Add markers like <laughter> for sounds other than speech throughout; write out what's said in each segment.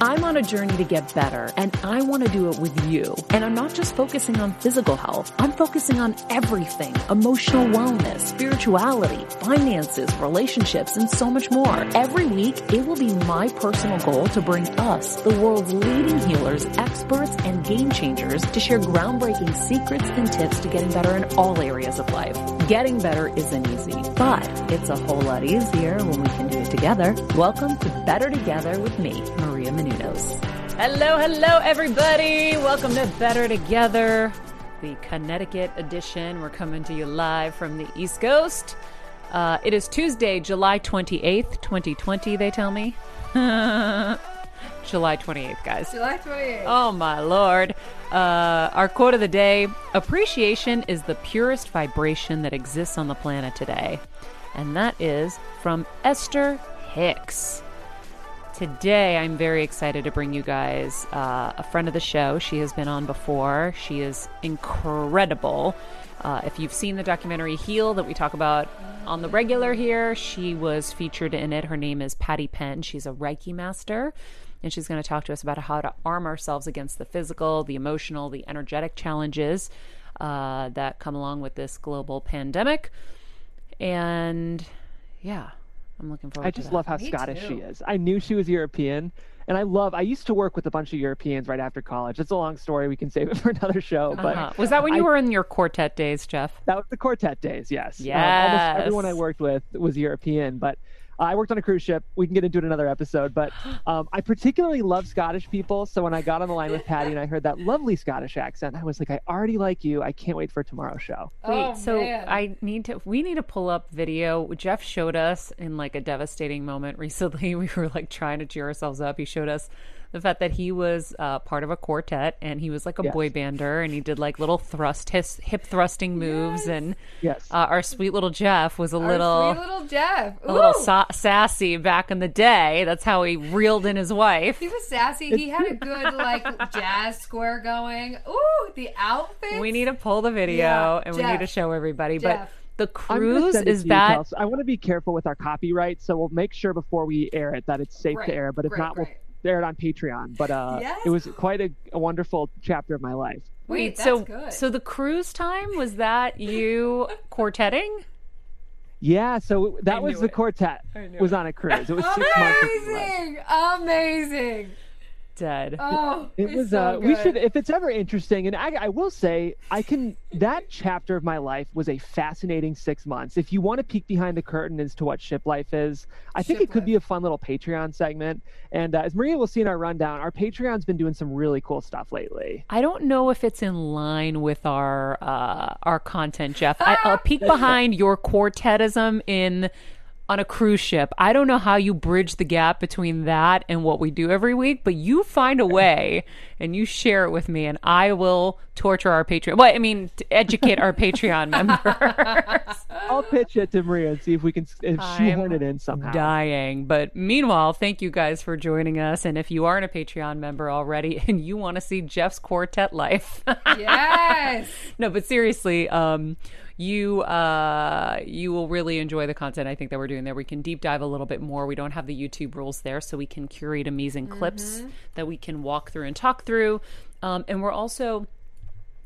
I'm on a journey to get better and I want to do it with you. And I'm not just focusing on physical health. I'm focusing on everything. Emotional wellness, spirituality, finances, relationships, and so much more. Every week, it will be my personal goal to bring us, the world's leading healers, experts, and game changers to share groundbreaking secrets and tips to getting better in all areas of life. Getting better isn't easy, but it's a whole lot easier when we can do it together. Welcome to Better Together with me, Maria Menounos. Hello, hello, everybody. Welcome to Better Together, the Connecticut edition. We're coming to you live from the East Coast. Uh, it is Tuesday, July 28th, 2020, they tell me. <laughs> July 28th, guys. July 28th. Oh, my lord. Uh, our quote of the day Appreciation is the purest vibration that exists on the planet today. And that is from Esther Hicks. Today, I'm very excited to bring you guys uh, a friend of the show. She has been on before. She is incredible. Uh, if you've seen the documentary Heal that we talk about on the regular here, she was featured in it. Her name is Patty Penn. She's a Reiki master, and she's going to talk to us about how to arm ourselves against the physical, the emotional, the energetic challenges uh, that come along with this global pandemic. And yeah, I'm looking forward I to just that. love how Scottish she is. I knew she was European, and I love. I used to work with a bunch of Europeans right after college. It's a long story. We can save it <laughs> for another show. But Uh-huh. Was that when you I- were in your quartet days, Jeff? that was the quartet days. Yes. Um, Yes. almost everyone I worked with was European, but I worked on a cruise ship. We can get into it in another episode, but <gasps> um, I particularly love Scottish people. So when I got on the line with <laughs> Patty and I heard that lovely Scottish accent, I was like, I already like you. I can't wait for tomorrow's show. Wait, so I need to. We need to pull up video. Jeff showed us in like a devastating moment <laughs> recently. We were like trying to cheer ourselves up. He showed us the fact that he was uh, part of a quartet and he was like a Yes. boy bander and he did like little thrust, his, hip thrusting moves. And Yes. uh, our sweet little Jeff was a Our little. sweet little Jeff. a little sa- sassy back in the day. That's how he reeled in his wife. He was sassy. He had a good <laughs> like jazz square going. Ooh, the outfit. We need to pull the video Yeah, and we need to show everybody. Jeff. But the cruise is it is that Kels. I want to be careful with our copyright, so we'll make sure before we air it that it's safe Great, to air. But if great, not, great. we'll air it on Patreon. But uh, Yes. it was quite a, a wonderful chapter of my life. Wait, that's so good. so the cruise time was that you <laughs> quartetting? Yeah, so that was knew the quartet knew was it. on a cruise. It was six months. of life. amazing, amazing. Dead. Oh, It was. so uh, we should, if it's ever interesting, and I, I will say, I can. That chapter of my life was a fascinating six months. If you want to peek behind the curtain as to what ship life is, I think it could be a fun little Patreon segment. And uh, as Maria will see in our rundown, our Patreon's been doing some really cool stuff lately. I don't know if it's in line with our uh, our content, Jeff. I, I'll <laughs> peek behind your quartetism in on a cruise ship. I don't know how you bridge the gap between that and what we do every week, but you find a way and you share it with me, and I will torture our Patreon. Well, I mean, to educate our Patreon <laughs> members. I'll pitch it to Maria and see if we can if shoehorn it in somehow. dying. But meanwhile, thank you guys for joining us. And if you aren't a Patreon member already <laughs> and you want to see Jeff's quartet life, Yes. <laughs> no, but seriously, um, you uh, you will really enjoy the content I think that we're doing there. We can deep dive a little bit more. We don't have the YouTube rules there, so we can curate amazing clips that we can walk through and talk through. Um, and we're also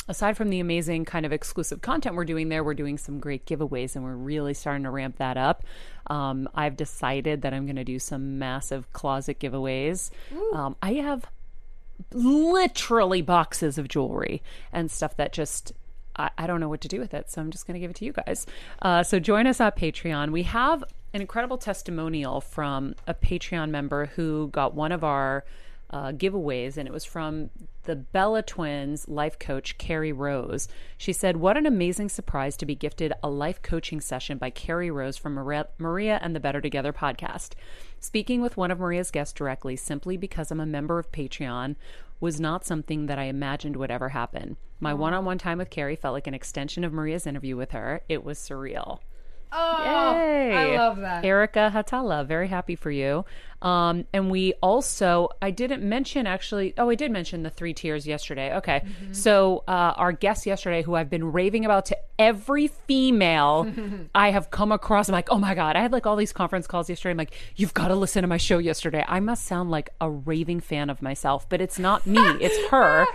aside from the amazing kind of exclusive content we're doing there, we're doing some great giveaways and we're really starting to ramp that up. Um, I've decided that I'm going to do some massive closet giveaways. Um, I have literally boxes of jewelry and stuff that just. I, I don't know what to do with it, so I'm just going to give it to you guys. Uh, so join us on Patreon. We have an incredible testimonial from a Patreon member who got one of our uh, giveaways, and it was from the Bella Twins life coach, Carrie Rose. She said, What an amazing surprise to be gifted a life coaching session by Carrie Rose from Maria, Maria and the Better Together podcast. Speaking with one of Maria's guests directly, simply because I'm a member of Patreon, was not something that I imagined would ever happen. My one on one time with Carrie felt like an extension of Maria's interview with her. It was surreal. Oh, Yay. I love that. Erica Hatala, very happy for you. Um, and we also, I didn't mention actually, oh, I did mention the three tiers yesterday. Okay. So, uh, our guest yesterday, who I've been raving about to every female <laughs> I have come across, I'm like, oh my God, I had like all these conference calls yesterday. I'm like, you've got to listen to my show yesterday. I must sound like a raving fan of myself, but it's not me, it's <laughs> her.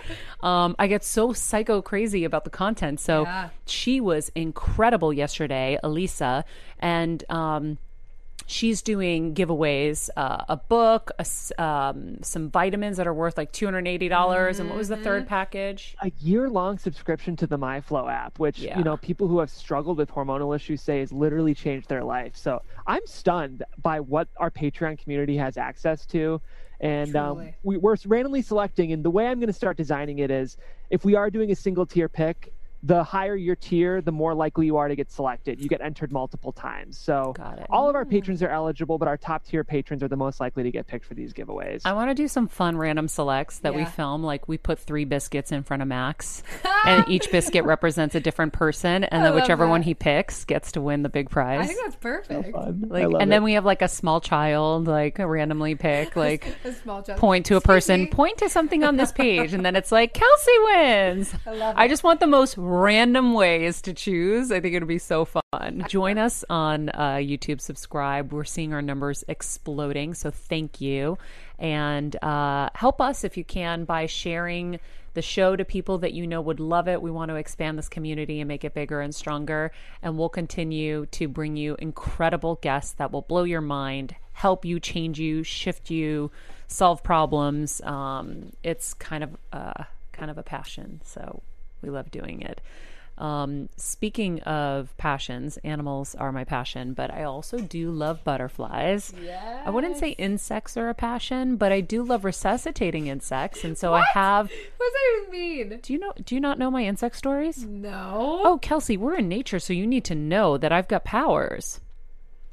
Um, I get so psycho crazy about the content. So, Yeah. she was incredible yesterday, Alisa, and um, she's doing giveaways: uh, a book, a s um, some vitamins that are worth like two hundred eighty dollars, and what was the third package? a year long subscription to the MyFLO app, which Yeah. you know people who have struggled with hormonal issues say has literally changed their life. So I'm stunned by what our Patreon community has access to, and um, we, we're randomly selecting. And the way I'm going to start designing it is, if we are doing a single tier pick. The higher your tier, the more likely you are to get selected. You get entered multiple times. So Got it. all of our hmm. patrons are eligible, but our top tier patrons are the most likely to get picked for these giveaways. I want to do some fun random selects that we film. Like we put three biscuits in front of Max, <laughs> and each biscuit represents a different person, and then love whichever one he picks gets to win the big prize. I think that's perfect. Fun. I like, love and then we have like a small child, like randomly pick, <laughs> like A small job. point to a person, me. point to something on this page, and then it's like Kelsey wins. <laughs> I love I just want the most random ways to choose. I think it'll be so fun. Join us on uh, YouTube. Subscribe. We're seeing our numbers exploding, so thank you, and uh, help us if you can by sharing the show to people that you know would love it. We want to expand this community and make it bigger and stronger, and we'll continue to bring you incredible guests that will blow your mind, help you, change you, shift you, solve problems. Um, it's kind of uh, kind of a passion, so we love doing it. Um, speaking of passions, animals are my passion, but I also do love butterflies. I wouldn't say insects are a passion, but I do love resuscitating insects, and so I have. <laughs> What does that even mean? Do you know? Do you not know my insect stories? No. Oh, Kelsey, we're in nature, so you need to know that I've got powers.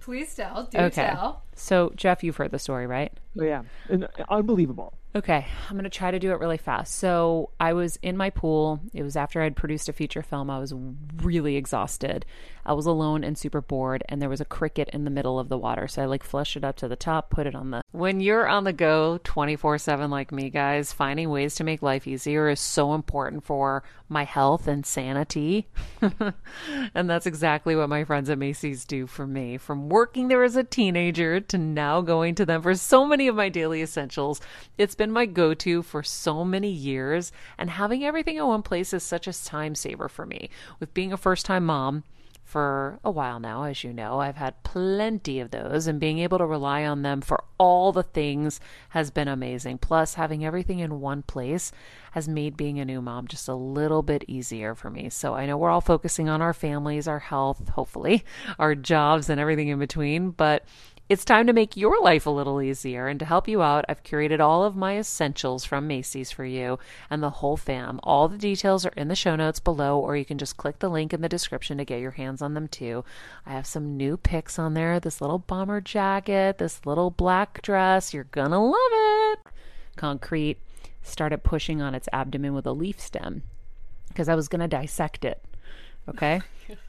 Please tell. Do Okay. tell. So, Jeff, you've heard the story, right? Oh, yeah, and uh, unbelievable. Okay, I'm going to try to do it really fast. So, I was in my pool. It was after I'd produced a feature film. I was really exhausted. I was alone and super bored, and there was a cricket in the middle of the water. So, I like flushed it up to the top, put it on the. When you're on the go 24 7 like me, guys, finding ways to make life easier is so important for my health and sanity. <laughs> and that's exactly what my friends at Macy's do for me. From working there as a teenager to now going to them for so many of my daily essentials, it's been my go to for so many years. And having everything in one place is such a time saver for me. With being a first time mom, for a while now, as you know. I've had plenty of those, and being able to rely on them for all the things has been amazing. Plus, having everything in one place has made being a new mom just a little bit easier for me. So I know we're all focusing on our families, our health, hopefully, our jobs, and everything in between, but it's time to make your life a little easier. And to help you out, I've curated all of my essentials from Macy's for you and the whole fam. All the details are in the show notes below, or you can just click the link in the description to get your hands on them too. I have some new picks on there this little bomber jacket, this little black dress. You're gonna love it. Concrete started pushing on its abdomen with a leaf stem because I was gonna dissect it. Okay.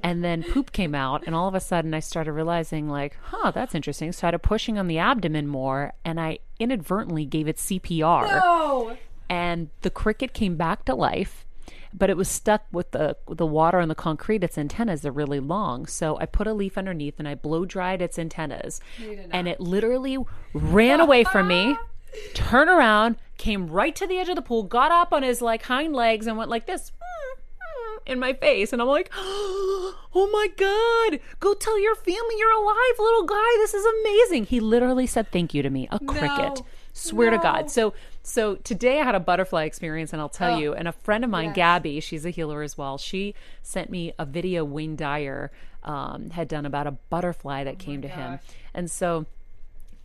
and then poop came out, and all of a sudden I started realizing, like, huh, that's interesting. Started pushing on the abdomen more, and I inadvertently gave it CPR. No. And the cricket came back to life, but it was stuck with the the water and the concrete. Its antennas are really long, so I put a leaf underneath and I blow dried its antennas, and it literally ran away from me. Turned around, came right to the edge of the pool, got up on his like hind legs, and went like this in my face. And I'm like, <gasps> oh my God, go tell your family you're alive, little guy. This is amazing. He literally said thank you to me, a cricket. Swear to God. So, so today I had a butterfly experience, and I'll tell you. And a friend of mine, yes. Gabby, she's a healer as well. She sent me a video Wayne Dyer um, had done about a butterfly that came to him, and so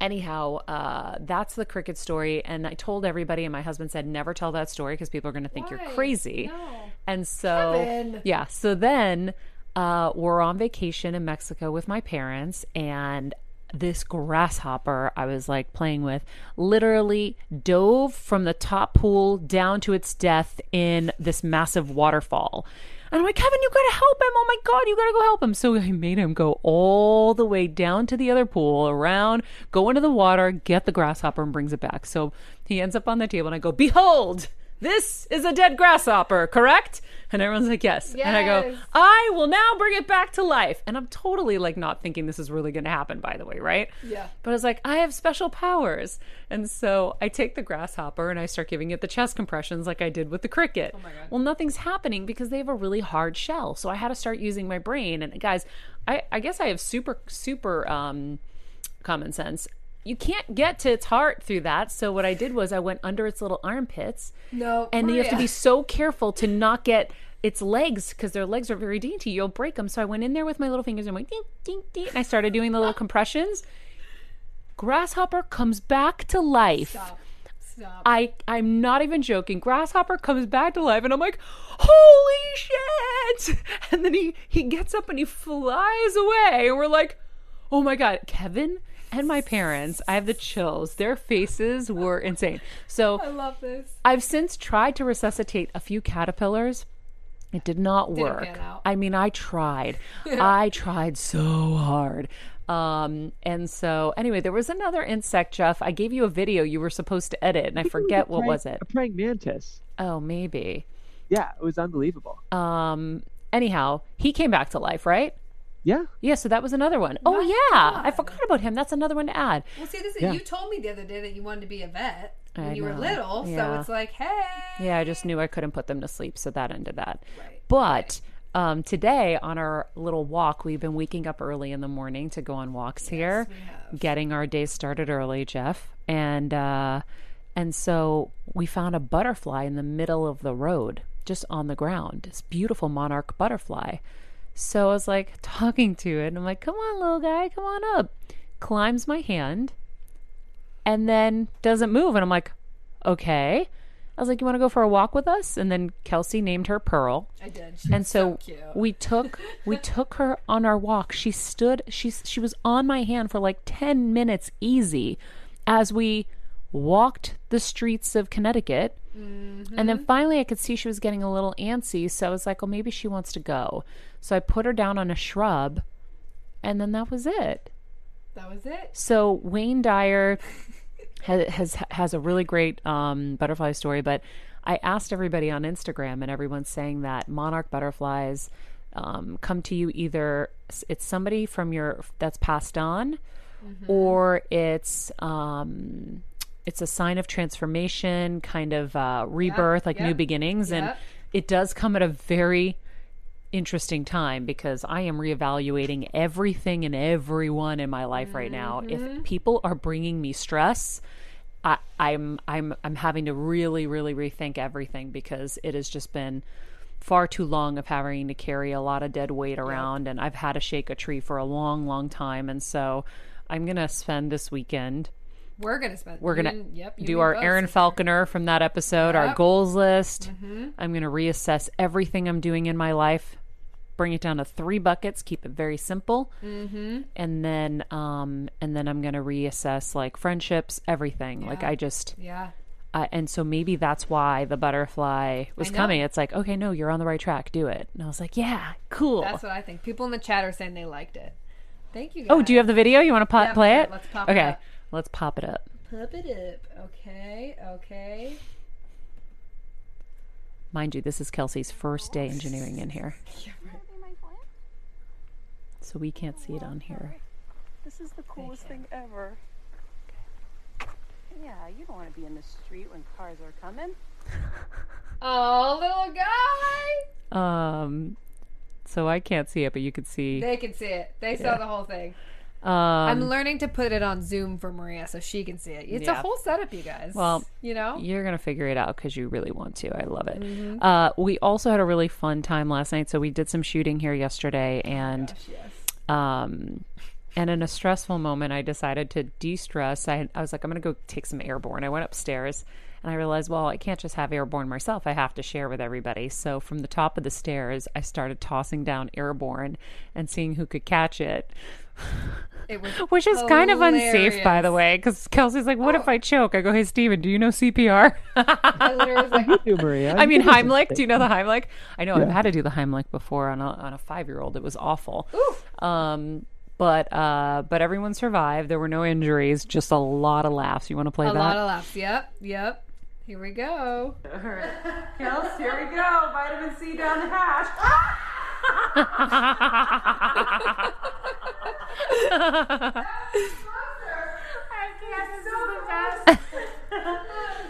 anyhow, uh, that's the cricket story. And I told everybody, and my husband said, never tell that story because people are going to think you're crazy. No. And so, Kevin. yeah. So then uh, we're on vacation in Mexico with my parents, and this grasshopper I was like playing with literally dove from the top pool down to its death in this massive waterfall. And I'm like, Kevin, you gotta help him. Oh my God, you gotta go help him. So I made him go all the way down to the other pool, around, go into the water, get the grasshopper, and brings it back. So he ends up on the table, and I go, Behold, this is a dead grasshopper, correct? And everyone's like, yes. And I go, I will now bring it back to life. And I'm totally like not thinking this is really going to happen, by the way, right? Yeah. But I was like, I have special powers. And so I take the grasshopper and I start giving it the chest compressions like I did with the cricket. Oh my God. Well, nothing's happening because they have a really hard shell. So I had to start using my brain. And guys, I, I guess I have super, super um, common sense. You can't get to its heart through that. So what I did was I went under its little armpits No. and you have to be so careful to not get its legs because their legs are very dainty. You'll break them. So I went in there with my little fingers and went ding, ding, ding, and I started doing the little <laughs> compressions. Grasshopper comes back to life. Stop. Stop. I I'm not even joking. Grasshopper comes back to life, and I'm like, holy shit! <laughs> And then he he gets up and he flies away, and we're like, oh my god, Kevin and my parents. I have the chills. Their faces were insane. So I love this. I've since tried to resuscitate a few caterpillars. It did not Didn't work. out. I mean, I tried. <laughs> I tried so hard. Um, and so anyway, there was another insect, Jeff. I gave you a video you were supposed to edit, and I forget what praying- was it. A praying mantis. Oh, maybe. Yeah, it was unbelievable. Um, anyhow, he came back to life, right? Yeah. Yeah, so that was another one. Oh My yeah, I forgot about him. That's another one to add. Well, see, this is, Yeah. you told me the other day that you wanted to be a vet when I you were little. Yeah. So it's like, hey. Yeah, I just knew I couldn't put them to sleep, so that ended that. Right. But um, today on our little walk, we've been waking up early in the morning to go on walks here, getting our day started early, Jeff, and uh, and so we found a butterfly in the middle of the road, just on the ground. This beautiful monarch butterfly. So I was like <laughs> talking to it, and I'm like, "Come on, little guy, come on up." Climbs my hand, and then doesn't move, and I'm like, "Okay." I was like, "You want to go for a walk with us?" And then Kelsey named her Pearl, I did. She and so, cute. we took we <laughs> took her on our walk. She stood. She she was on my hand for like ten minutes easy, as we walked the streets of Connecticut. And Mm-hmm. then finally, I could see she was getting a little antsy. So I was like, "Well, maybe she wants to go." So I put her down on a shrub, and then that was it. that was it. So Wayne Dyer <laughs> has has, has a really great um, butterfly story, but I asked everybody on Instagram, and everyone's saying that monarch butterflies um, come to you either it's somebody from your that's passed on, or it's um, it's a sign of transformation, kind of uh, rebirth, like new yep, beginnings, and it does come at a very interesting time because I am reevaluating everything and everyone in my life right now. If mm-hmm. people are bringing me stress, I, I'm I'm I'm having to really really rethink everything because it has just been far too long of having to carry a lot of dead weight around and I've had to shake a tree for a long long time and so I'm going to spend this weekend We're gonna spend. we're gonna and- yep, do our both, Aaron. Falconer from that episode, our goals list. Mm-hmm. I'm gonna reassess everything I'm doing in my life, bring it down to three buckets, keep it very simple, mm-hmm. and then um, and then I'm gonna reassess like friendships, everything. Like I just Yeah. uh, and so maybe that's why the butterfly was coming. It's like, okay, no, you're on the right track. Do it. And I was like, yeah, cool. That's what I think. People in the chat are saying they liked it. Thank you. Guys. oh, do you have the video? You want to pop, Yeah, play it? let's pop it okay, up. let's pop it up. Pop it up. Okay. Okay. Mind you, this is Kelsey's first day engineering in here. So we can't see it on here. This is the coolest thing ever. Yeah, you don't want to be in the street when cars are coming. <laughs> Oh, little guy. Um, so I can't see it, but you could see. They can see it. They saw the whole thing. Um, I'm learning to put it on Zoom for Maria so she can see it. It's a whole setup, you guys. Well, you know. you're gonna figure it out because you really want to. I love it. Mm-hmm. Uh, we also had a really fun time last night. So we did some shooting here yesterday, and Yes. Um, and in a stressful moment, I decided to de-stress. I, I was like, I'm gonna go take some airborne. I went upstairs, and I realized, well, I can't just have airborne myself. I have to share with everybody. So from the top of the stairs, I started tossing down airborne and seeing who could catch it. It was <laughs> Which is kind of unsafe, by the way, because Kelsey's like, "What if I choke?" I go, "Hey, Steven, do you know CPR?" I literally was <laughs> like, You do, Maria. <laughs> I mean, You do some Heimlich. Do you know the Heimlich? I know I've had to do the Heimlich before on a on a five year old. It was awful. Um, but uh, but everyone survived. There were no injuries, just a lot of laughs. You want to play a that? lot of laughs. Yep. Yep. Here we go. All right, Kels, here we go. Vitamin C down the hatch. All <laughs>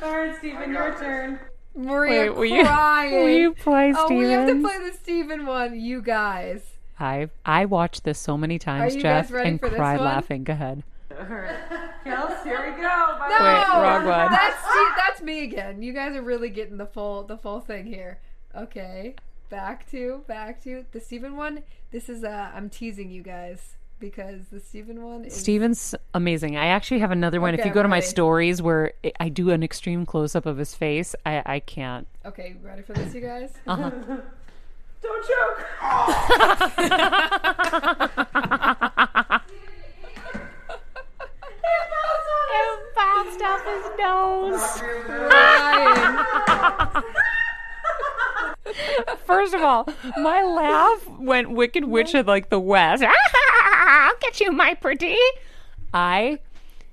right, Steven, your turn. Maria Wait, will you- crying. Will you play, oh, we have to play the Steven one, you guys. I I watched this so many times, you Jeff, guys ready and for this cried one? laughing. Go ahead. Kels, here we go. Bye. No, Wait, wrong one. That's that's me again. You guys are really getting the full the full thing here. Okay, back to back to the Steven one. This is uh, I'm teasing you guys because the Steven one is Steven's amazing. I actually have another one. if you go to my ready. stories where I- I do an extreme close up of his face, I, I can't. Okay, ready for this, you guys? <laughs> Uh-huh. <laughs> Don't choke. <laughs> It bounced off his nose. Ryan. <laughs> First of all, my laugh went Wicked Witch of like the West. <laughs> I'll get you, my pretty. I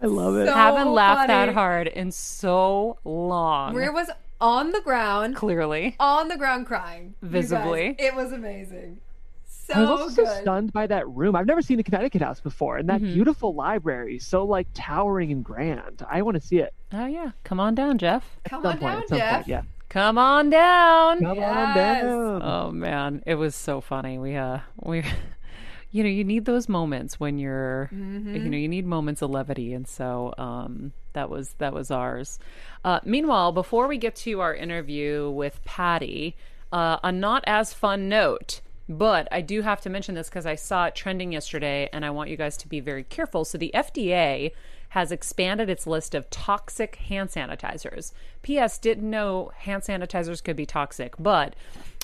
I love it. So haven't laughed that hard in so long. Maria was on the ground, Clearly. on the ground crying. You guys, Visibly. it was amazing. So I was also so good. stunned by that room. I've never seen the Connecticut House before, and that Mm-hmm. beautiful library, so like towering and grand. I want to see it. Oh yeah, come on down, Jeff. Come on point, down, at some Jeff. point, yeah. Come on down. Come on down. Oh man, it was so funny. We uh we <laughs> you know, you need those moments when you're you know, you need moments of levity and so um that was that was ours. Uh meanwhile, before we get to our interview with Patty, uh a not as fun note. But I do have to mention this because I saw it trending yesterday and I want you guys to be very careful. So the FDA has expanded its list of toxic hand sanitizers. PS didn't know hand sanitizers could be toxic, but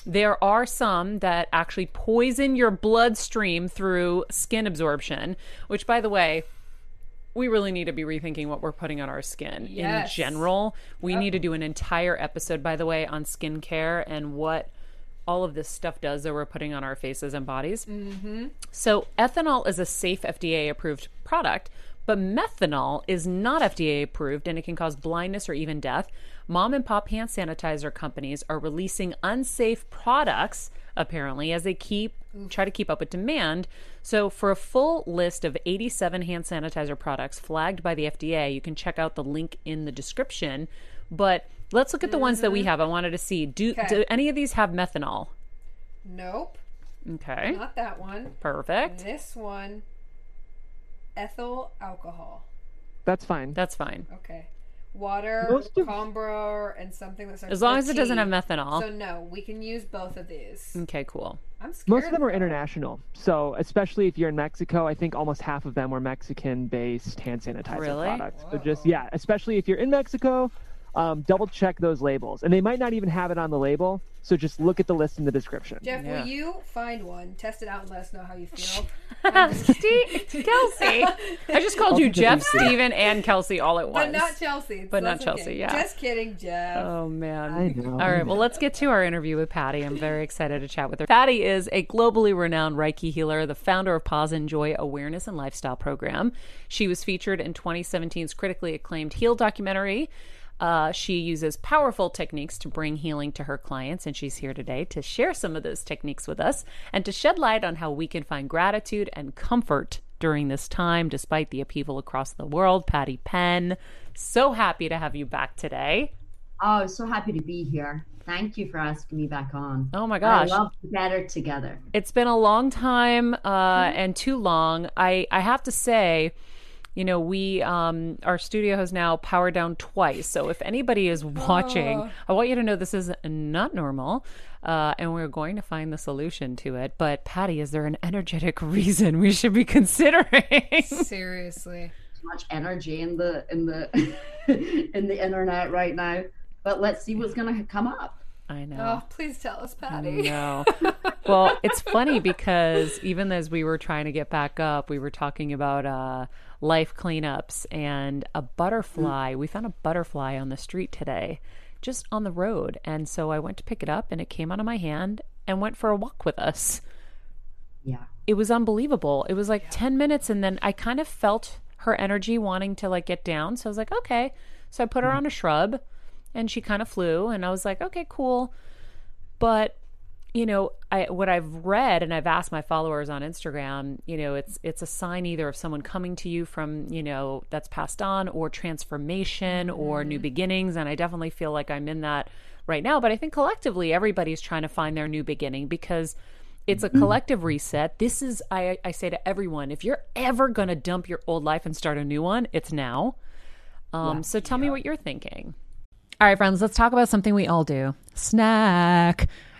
there are some that actually poison your bloodstream through skin absorption, which, by the way, we really need to be rethinking what we're putting on our skin Yes. in general. We need to do an entire episode, by the way, on skincare and what all of this stuff does that we're putting on our faces and bodies. Mm-hmm. So, ethanol is a safe FDA approved product, but methanol is not FDA approved and it can cause blindness or even death. Mom and pop hand sanitizer companies are releasing unsafe products apparently as they keep try to keep up with demand. So for a full list of 87 hand sanitizer products flagged by the FDA, you can check out the link in the description. But let's look at the ones that we mm-hmm. have. I wanted to see do Okay. do any of these have methanol? Nope. Okay. Not that one. Perfect. This one. Ethyl alcohol. That's fine. That's fine. Okay. Water, Most of- Combro, and something that starts As long with as it doesn't have methanol. So no, we can use both of these. Okay, cool. I'm scared. Most of them are international. So, especially if you're in Mexico, I think almost half of them were Mexican based hand sanitizer Really? products. So, just, yeah, especially if you're in Mexico, um, double check those labels. And they might not even have it on the label. So, just look at the list in the description. Jeff, Yeah. will you find one, test it out, and let us know how you feel? <laughs> Steve, Kelsey. I just called you Jeff, Steven, and Kelsey all at once. But not Chelsea. But not Chelsea, okay. yeah. Just kidding, Jeff. Oh man. I know. All right, well let's get to our interview with Patty. I'm very excited to chat with her. Patty is a globally renowned Reiki healer, the founder of Pause and Joy Awareness and Lifestyle Program. She was featured in 2017's critically acclaimed Heal documentary. Uh, she uses powerful techniques to bring healing to her clients, and she's here today to share some of those techniques with us and to shed light on how we can find gratitude and comfort during this time, despite the upheaval across the world. Patty Penn, so happy to have you back today. Oh, so happy to be here. Thank you for asking me back on. Oh my gosh. I love Better Together. It's been a long time uh, and too long. I, I have to say, you know, we um, our studio has now powered down twice. So if anybody is watching, I want you to know this is not normal, uh, and we're going to find the solution to it. But Patty, is there an energetic <laughs> reason we should be considering? Seriously. Too much energy in the in the <laughs> in the internet right now. But let's see what's gonna come up. I know. Oh, please tell us, Patty. No. <laughs> well, it's funny because even as we were trying to get back up, we were talking about uh, life cleanups and a butterfly. We found a butterfly on the street today, just on the road. And so I went to pick it up and it came out of my hand and went for a walk with us. Yeah. It was unbelievable. It was like 10 minutes and then I kind of felt her energy wanting to like get down. So I was like, okay. So I put her mm-hmm. on a shrub and she kind of flew and I was like, okay, cool. But you know, I what I've read and I've asked my followers on Instagram, you know, it's it's a sign either of someone coming to you from, you know, that's passed on or transformation or new beginnings and I definitely feel like I'm in that right now, but I think collectively everybody's trying to find their new beginning because it's a collective reset. This is I I say to everyone, if you're ever going to dump your old life and start a new one, it's now. Um so tell me what you're thinking. All right, friends, let's talk about something we all do snack.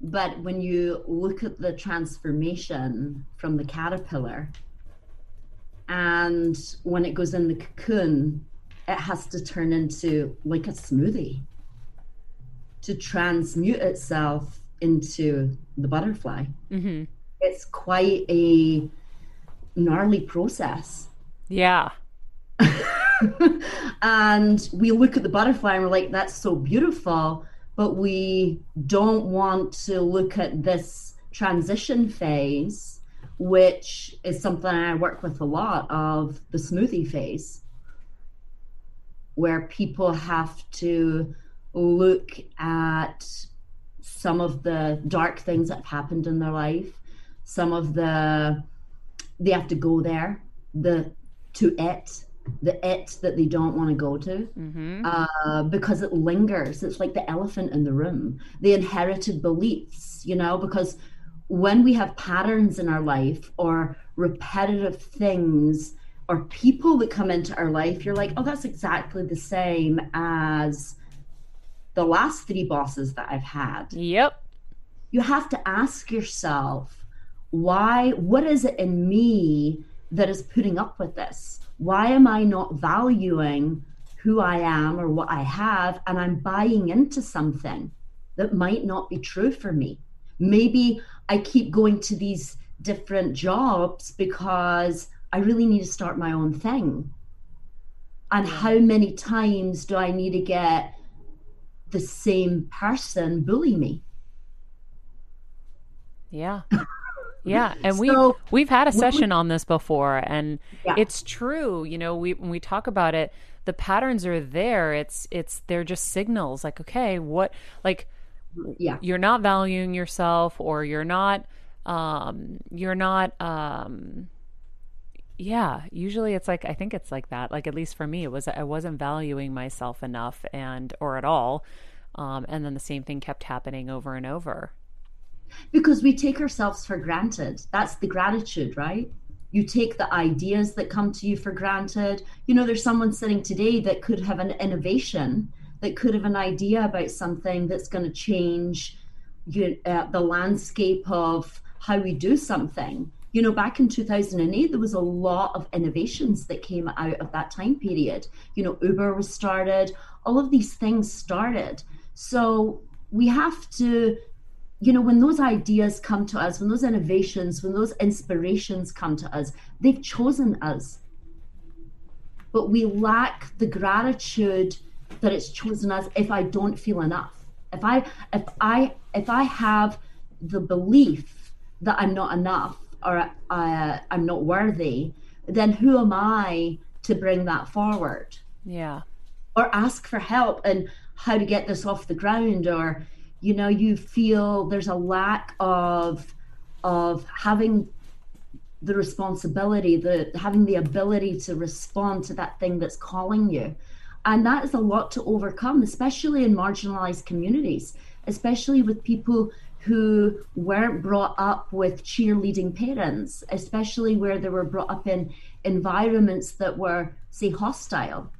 But when you look at the transformation from the caterpillar, and when it goes in the cocoon, it has to turn into like a smoothie to transmute itself into the butterfly. Mm-hmm. It's quite a gnarly process. Yeah. <laughs> and we look at the butterfly and we're like, that's so beautiful. But we don't want to look at this transition phase, which is something I work with a lot of the smoothie phase, where people have to look at some of the dark things that have happened in their life, some of the, they have to go there, the to it the it that they don't want to go to Mm-hmm. uh, because it lingers. It's like the elephant in the room, the inherited beliefs, you know, because when we have patterns in our life or repetitive things or people that come into our life, you're like, oh, that's exactly the same as the last three bosses that I've had Yep. you have to ask yourself why what is it in me that is putting up with this why am i not valuing who i am or what i have and i'm buying into something that might not be true for me? Maybe i keep going to these different jobs because i really need to start my own thing. And how many times do i need to get the same person bully me? Yeah. <laughs> Yeah, and we So, we've had a when we- session on this before and Yeah. it's true, you know, we when we talk about it, the patterns are there. It's it's they're just signals like okay, what like yeah you're not valuing yourself or you're not um you're not um yeah usually it's like i think it's like that like at least for me it was i wasn't valuing myself enough and or at all um and then the same thing kept happening over and over because we take ourselves for granted. That's the gratitude, right? You take the ideas that come to you for granted. You know, there's someone sitting today that could have an innovation, that could have an idea about something that's going to change uh, the landscape of how we do something. You know, back in 2008, there was a lot of innovations that came out of that time period. You know, Uber was started, all of these things started. So we have to you know, when those ideas come to us, when those innovations, when those inspirations come to us, they've chosen us. But we lack the gratitude that it's chosen us if I don't feel enough. If I if I if I have the belief that I'm not enough or uh, I'm not worthy, then who am I to bring that forward? yeah or ask for help and how to get this off the ground or you know you feel there's a lack of of having the responsibility the having the ability to respond to that thing that's calling you. And that is a lot to overcome especially in marginalized communities especially with people who weren't brought up with cheerleading parents especially where they were brought up in environments that were say hostile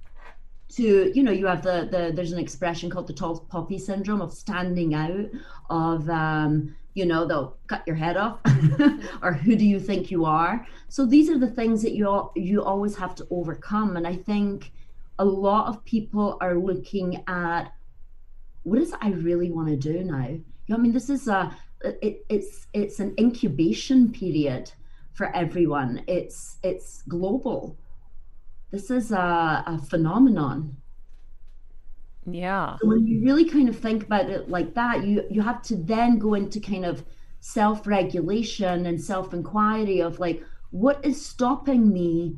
to you know you have the the there's an expression called the tall poppy syndrome of standing out of um you know they'll cut your head off <laughs> or who do you think you are? So these are the things that you al- you always have to overcome. And i think a lot of people are looking at what is it i really want to do now? You know, i mean this is a it, it's it's an incubation period for everyone. It's it's global this is a, a phenomenon. Yeah. So when you really kind of think about it like that you you have to then go into kind of self-regulation and self-inquiry of like what is stopping me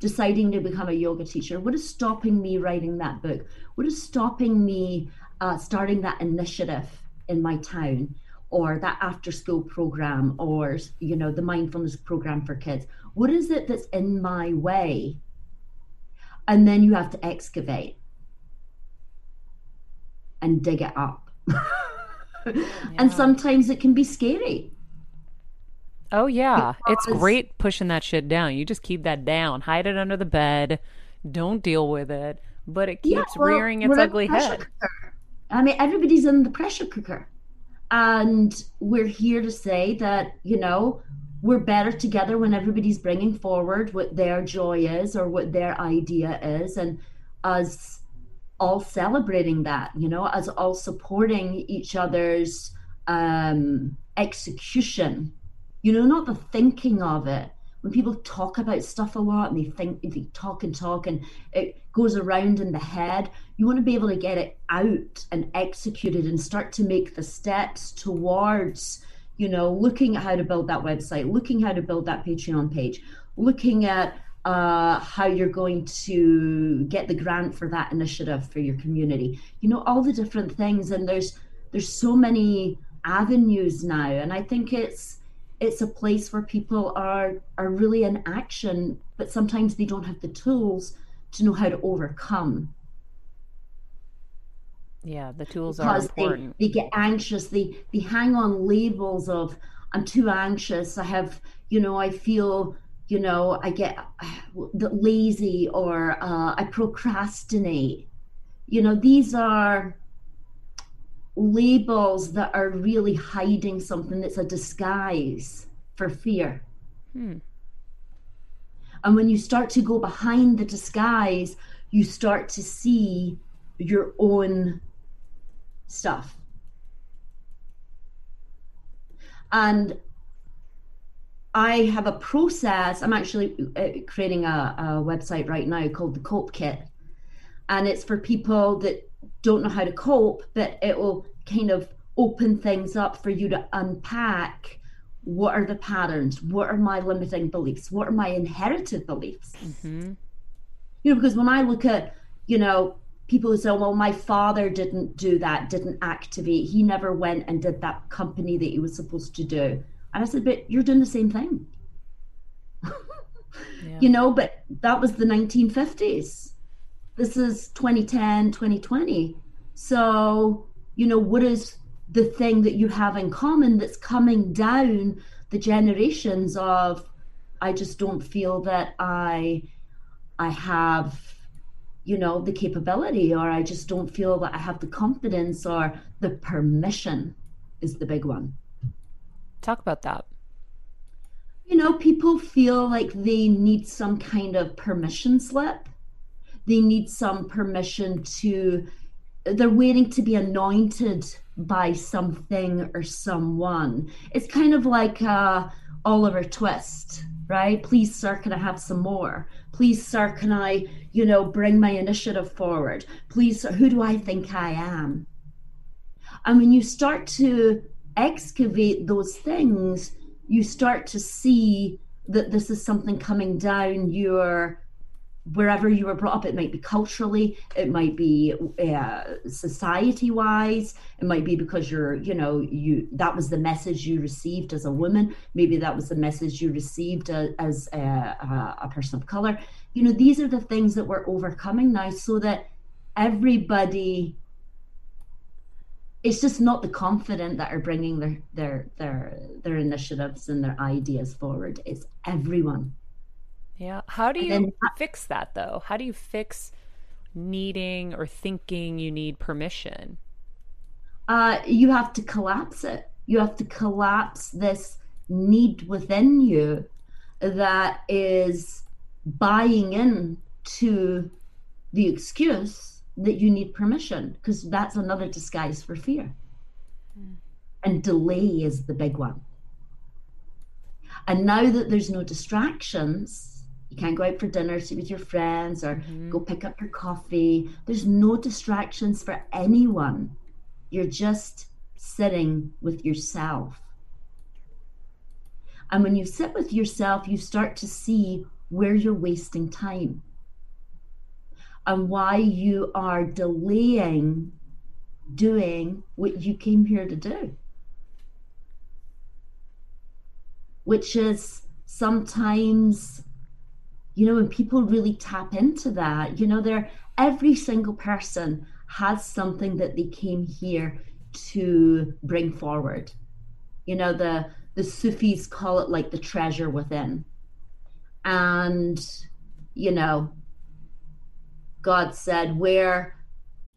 deciding to become a yoga teacher? What is stopping me writing that book? What is stopping me uh, starting that initiative in my town or that after school program or you know the mindfulness program for kids? What is it that's in my way and then you have to excavate and dig it up. <laughs> And sometimes it can be scary. oh yeah it's great pushing that shit down you just keep that down hide it under the bed don't deal with it but it Yeah, keeps well, rearing its ugly head cooker. I mean, everybody's in the pressure cooker. And we're here to say that, you know, we're better together when everybody's bringing forward what their joy is or what their idea is. And us all celebrating that, you know, as all supporting each other's um, execution, you know, not the thinking of it. When people talk about stuff a lot and they think, they talk and talk and it goes around in the head, you want to be able to get it out and executed and start to make the steps towards, you know, looking at how to build that website, looking how to build that Patreon page, looking at uh, how you're going to get the grant for that initiative for your community. You know, all the different things, and there's there's so many avenues now, and I think it's it's a place where people are are really in action, but sometimes they don't have the tools to know how to overcome yeah the tools are because they, important. they get anxious. They they hang on labels of i'm too anxious. I have you know i feel you know i get <sighs> lazy or uh, i procrastinate. You know these are labels that are really hiding something. That's a disguise for fear. Hmm. And when you start to go behind the disguise, you start to see your own stuff. And I have a process. I'm actually uh, creating a, a website right now called the Cope Kit. And it's for people that don't know how to cope, but it will kind of open things up for you to unpack what are the patterns what are my limiting beliefs what are my inherited beliefs Mm-hmm. you know because when i look at you know people who say well my father didn't do that didn't activate. He never went and did that company that he was supposed to do. And i said but you're doing the same thing. <laughs> Yeah. you know but that was the 1950s this is 2010 2020 so you know what is the thing that you have in common that's coming down the generations of i just don't feel that i i have you know the capability or i just don't feel that i have the confidence or the permission is the big one Talk about that. you know, people feel like they need some kind of permission slip. They need some permission to, they're waiting to be anointed by something or someone. It's kind of like uh, Oliver Twist, right? Please, sir, can I have some more? Please, sir, can I, you know, bring my initiative forward? Please, sir, who do I think I am? And when you start to excavate those things, you start to see that this is something coming down your wherever you were brought up. It might be culturally, it might be uh, society wise, it might be because you're, you know, you that was the message you received as a woman. Maybe that was the message you received a, as a, a, a person of color. You know, these are the things that we're overcoming now, so that everybody it's just not the confident that are bringing their their their their initiatives and their ideas forward it's everyone Yeah. How do you then- fix that though? How do you fix needing or thinking you need permission? uh you have to collapse it you have to collapse this need within you that is buying in to the excuse that you need permission because that's another disguise for fear and delay is the big one and now that there's no distractions you can't go out for dinner sit with your friends or mm-hmm. go pick up your coffee. There's no distractions for anyone. You're just sitting with yourself. And when you sit with yourself you start to see where you're wasting time and why you are delaying doing what you came here to do which is sometimes you know when people really tap into that you know they're every single person has something that they came here to bring forward. You know the the sufis call it like the treasure within. And you know god said where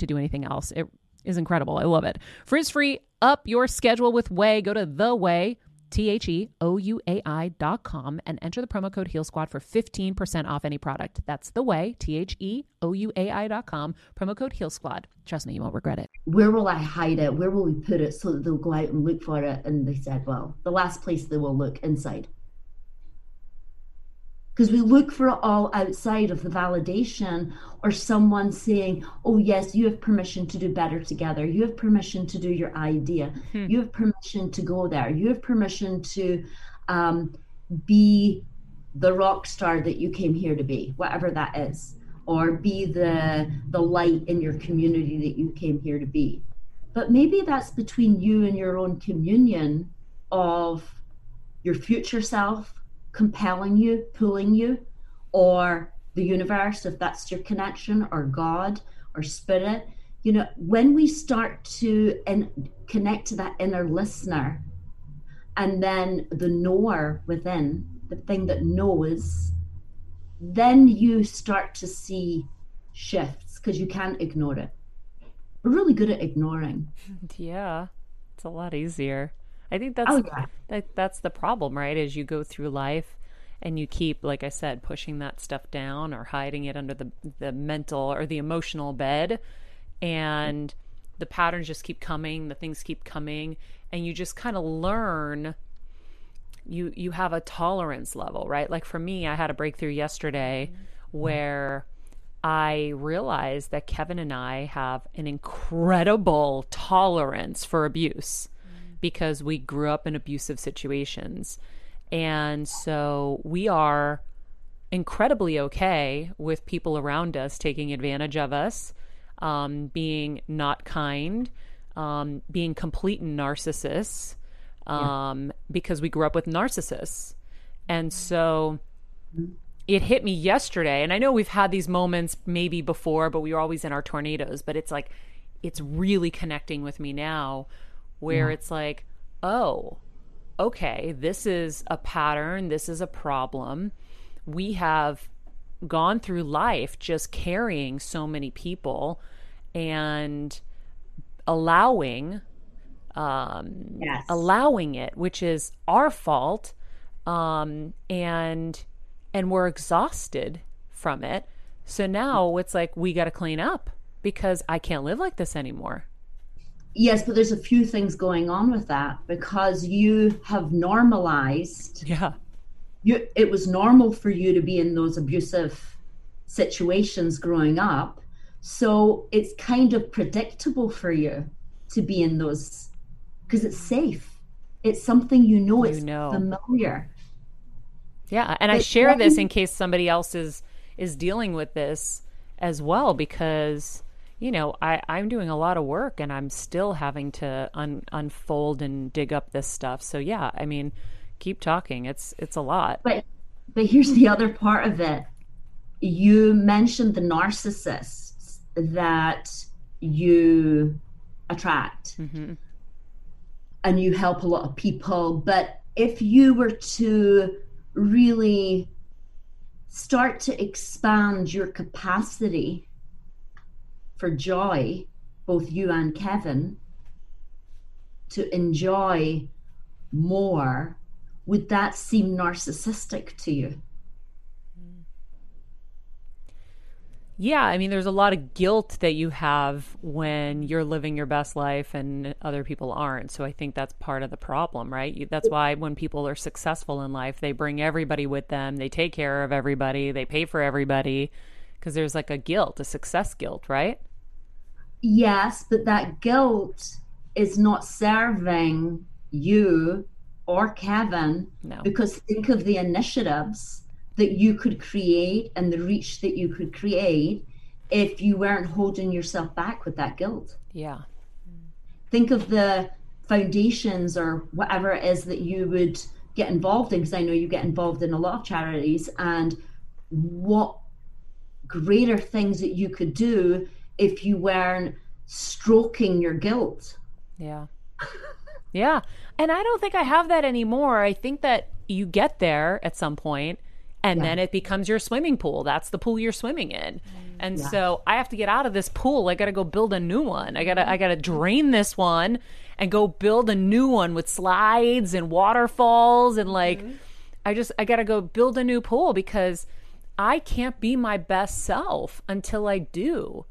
to do anything else. It is incredible. I love it. Frizz free, up your schedule with OUAI. Go to the OUAI. T H E O U A I dot com and enter the promo code Heal Squad for 15% off any product. That's the OUAI, T H E O U A I dot com, promo code Heal Squad. Trust me, you won't regret it. where will I hide it? Where will we put it so that they'll go out and look for it? And they said, well, the last place they will look inside. Because we look for it all outside of the validation or someone saying, Oh, yes, you have permission to do better together. You have permission to do your idea. You have permission to go there. You have permission to um, be the rock star that you came here to be, whatever that is, or be the, the light in your community that you came here to be. But maybe that's between you and your own communion of your future self compelling you, pulling you, or the universe, if that's your connection, or God, or spirit. You know, when we start to in, connect to that inner listener, and then the knower within, the thing that knows, then you start to see shifts because you can't ignore it. We're really good at ignoring. Yeah, it's a lot easier. I think that's Oh, yeah. that, that's the problem, right? As you go through life and you keep, like I said, pushing that stuff down or hiding it under the the mental or the emotional bed, and the patterns just keep coming, the things keep coming, and you just kind of learn. You you have a tolerance level, right? Like for me, I had a breakthrough yesterday mm-hmm. where I realized that Kevin and I have an incredible tolerance for abuse because we grew up in abusive situations. And so we are incredibly okay with people around us taking advantage of us, um, being not kind, um, being complete narcissists, um, because we grew up with narcissists. And so it hit me yesterday and i know we've had these moments maybe before but we were always in our tornadoes but it's like it's really connecting with me now where it's like oh okay this is a pattern this is a problem we have gone through life just carrying so many people and allowing um Yes. allowing it which is our fault um and and we're exhausted from it. So now it's like we got to clean up because I can't live like this anymore. Yes, but there's a few things going on with that because you have normalized Yeah. you it was normal for you to be in those abusive situations growing up. So it's kind of predictable for you to be in those because it's safe. It's something you know, You it's know. familiar. Yeah, and I share this in case somebody else is is dealing with this as well because you know I I'm doing a lot of work and I'm still having to un, unfold and dig up this stuff. So yeah, I mean, keep talking. It's it's a lot. But but here's the other part of it. You mentioned the narcissists that you attract. Mhm. And you help a lot of people. But if you were to really start to expand your capacity for joy, both you and Kevin, to enjoy more, would that seem narcissistic to you? Yeah, I mean, there's a lot of guilt that you have when you're living your best life and other people aren't. So I think that's part of the problem, right? That's why when people are successful in life, they bring everybody with them, they take care of everybody, they pay for everybody, because there's like a guilt, a success guilt, right? Yes, but that guilt is not serving you or Kevin No. because think of the initiatives that you could create and the reach that you could create if you weren't holding yourself back with that guilt. Yeah. Think of the foundations or whatever it is that you would get involved in, because I know you get involved in a lot of charities, and what greater things that you could do if you weren't stroking your guilt. Yeah. <laughs> Yeah. And I don't think I have that anymore. I think that you get there at some point and then it becomes your swimming pool. That's the pool you're swimming in. Mm. And so I have to get out of this pool. I got to go build a new one. I got to I got to drain this one and go build a new one with slides and waterfalls and like mm-hmm. I just I got to go build a new pool because I can't be my best self until I do.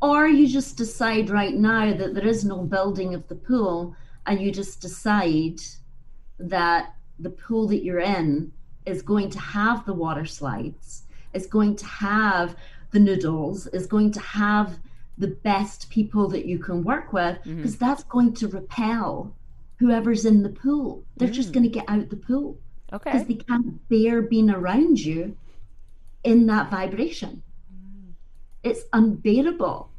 Or you just decide right now that there is no building of the pool, and you just decide that the pool that you're in is going to have the water slides, is going to have the noodles, is going to have the best people that you can work with, mm-hmm. because that's going to repel whoever's in the pool. They're just mm. going to get out the pool because Okay. they can't bear being around you in that vibration. It's unbearable.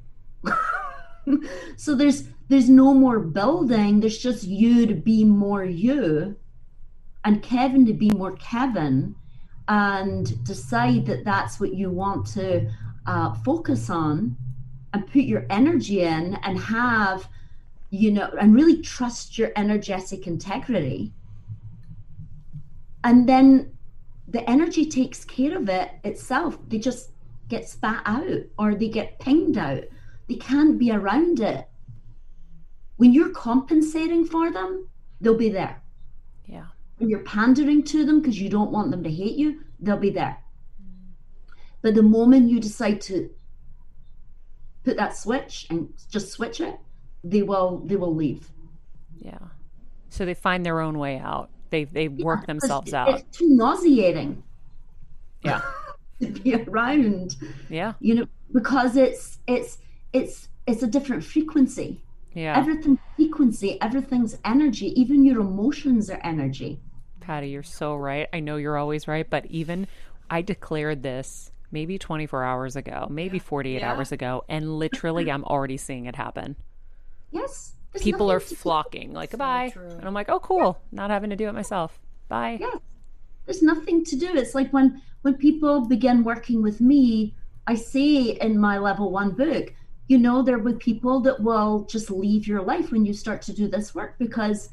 <laughs> so there's there's no more building. There's just you to be more you, and Kevin to be more Kevin, and decide that that's what you want to uh, focus on, and put your energy in, and have, you know, and really trust your energetic integrity and then the energy takes care of it itself. They just get spat out or they get pinged out. They can't be around it. When you're compensating for them, they'll be there. Yeah. When you're pandering to them because you don't want them to hate you, they'll be there. But the moment you decide to put that switch and just switch it, they will they will leave. Yeah. So they find their own way out. They they work themselves it- out. It's too nauseating Yeah. <laughs> to be around. Yeah. you know because it's it's it's it's a different frequency Yeah. everything's frequency everything's energy even your emotions are energy Patty, you're so right. I know you're always right, but even I declared this maybe 24 hours ago, maybe 48 Yeah. hours ago, and literally I'm already seeing it happen. yes there's People are nothing to do. flocking, like, goodbye. And I'm like, oh, cool. Not having to do it myself. Bye. yeah there's nothing to do it's like when when people begin working with me i say in my level one book you know there will be people that will just leave your life when you start to do this work because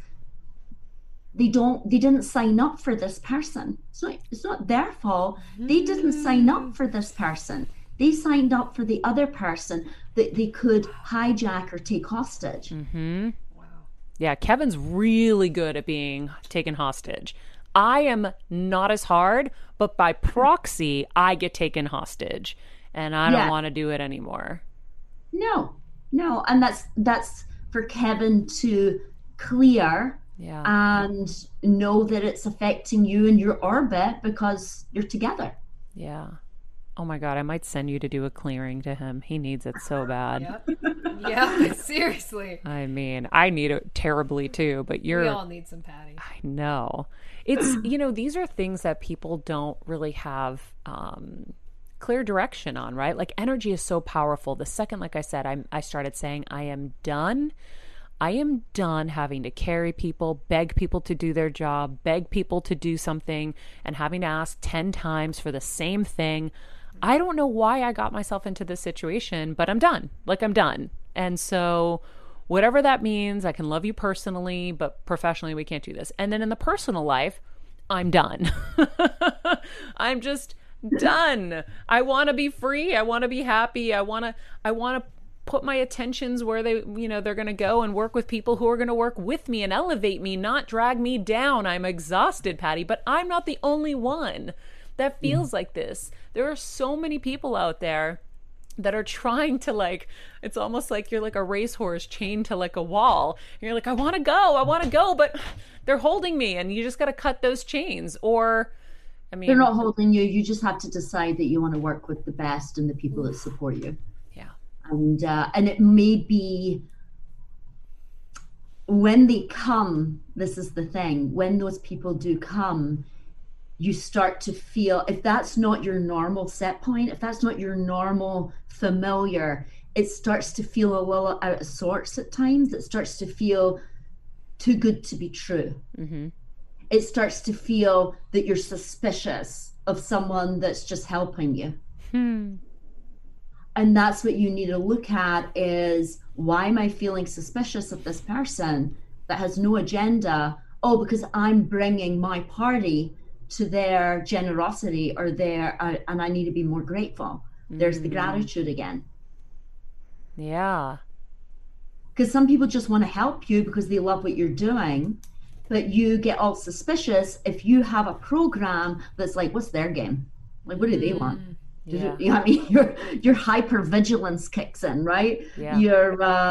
they don't they didn't sign up for this person it's not it's not their fault they didn't sign up mm. for this person they signed up for the other person that they could hijack or take hostage Mm-hmm. Yeah, Kevin's really good at being taken hostage. I am not as hard, but by proxy, I get taken hostage. And I don't Yeah. want to do it anymore. no no and that's that's for kevin to clear Yeah. and know that it's affecting you and your orbit because you're together. Yeah. Oh my God, I might send you to do a clearing to him. He needs it so bad. Yep. <laughs> yeah, <laughs> <laughs> seriously. I mean, I need it terribly too, but you're. We all need some patty. I know. It's, <clears throat> you know, these are things that people don't really have um, clear direction on, right? Like energy is so powerful. The second, like I said, I, I started saying, I am done. I am done having to carry people, beg people to do their job, beg people to do something, and having to ask 10 times for the same thing. I don't know why I got myself into this situation, but I'm done. Like, I'm done. And so, whatever that means, I can love you personally, but professionally, we can't do this. And then in the personal life, I'm done. <laughs> I'm just done. I want to be free. I want to be happy. I want to I want to put my attentions where they, you know, they're going to go and work with people who are going to work with me and elevate me, not drag me down. I'm exhausted, Patty, but I'm not the only one that feels like this. There are so many people out there that are trying to like it's almost like you're like a racehorse chained to like a wall and you're like i want to go i want to go but they're holding me and you just got to cut those chains or i mean They're not holding you. You just have to decide that you want to work with the best and the people that support you. yeah And uh, and it may be when they come. This is the thing. When those people do come, you start to feel if that's not your normal set point, if that's not your normal familiar, it starts to feel a little out of sorts at times. It starts to feel too good to be true. mm-hmm. It starts to feel that you're suspicious of someone that's just helping you. hmm. And that's what you need to look at is why am I feeling suspicious of this person that has no agenda? Oh, because I'm bringing my party to their generosity or their, uh, and I need to be more grateful. There's the gratitude again. yeah Because some people just want to help you because they love what you're doing, but you get all suspicious if you have a program that's like, what's their game? Like, what do they want? Yeah You know I mean? <laughs> Your your hyper vigilance kicks in, right? Yeah. Your uh,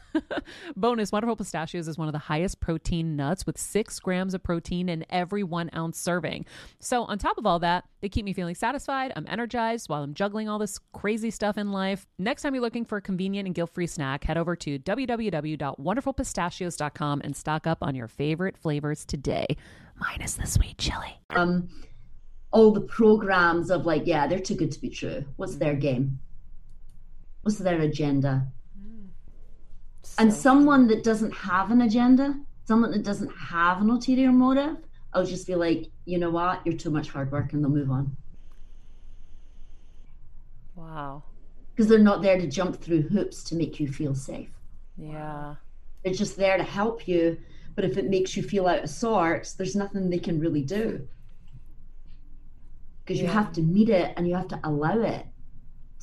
<laughs> Bonus Wonderful Pistachios is one of the highest protein nuts with six grams of protein in every one ounce serving. So, on top of all that, they keep me feeling satisfied. I'm energized while I'm juggling all this crazy stuff in life. Next time you're looking for a convenient and guilt free snack, head over to www.wonderfulpistachios.com and stock up on your favorite flavors today, minus the sweet chili. Um, all the programs of like, yeah, they're too good to be true. What's their game? What's their agenda? And someone that doesn't have an agenda, someone that doesn't have an ulterior motive, I'll just be like, you know what, you're too much hard work, and they'll move on Wow. because they're not there to jump through hoops to make you feel safe. Yeah. They're just there to help you, but if it makes you feel out of sorts, there's nothing they can really do because you have to meet it and you have to allow it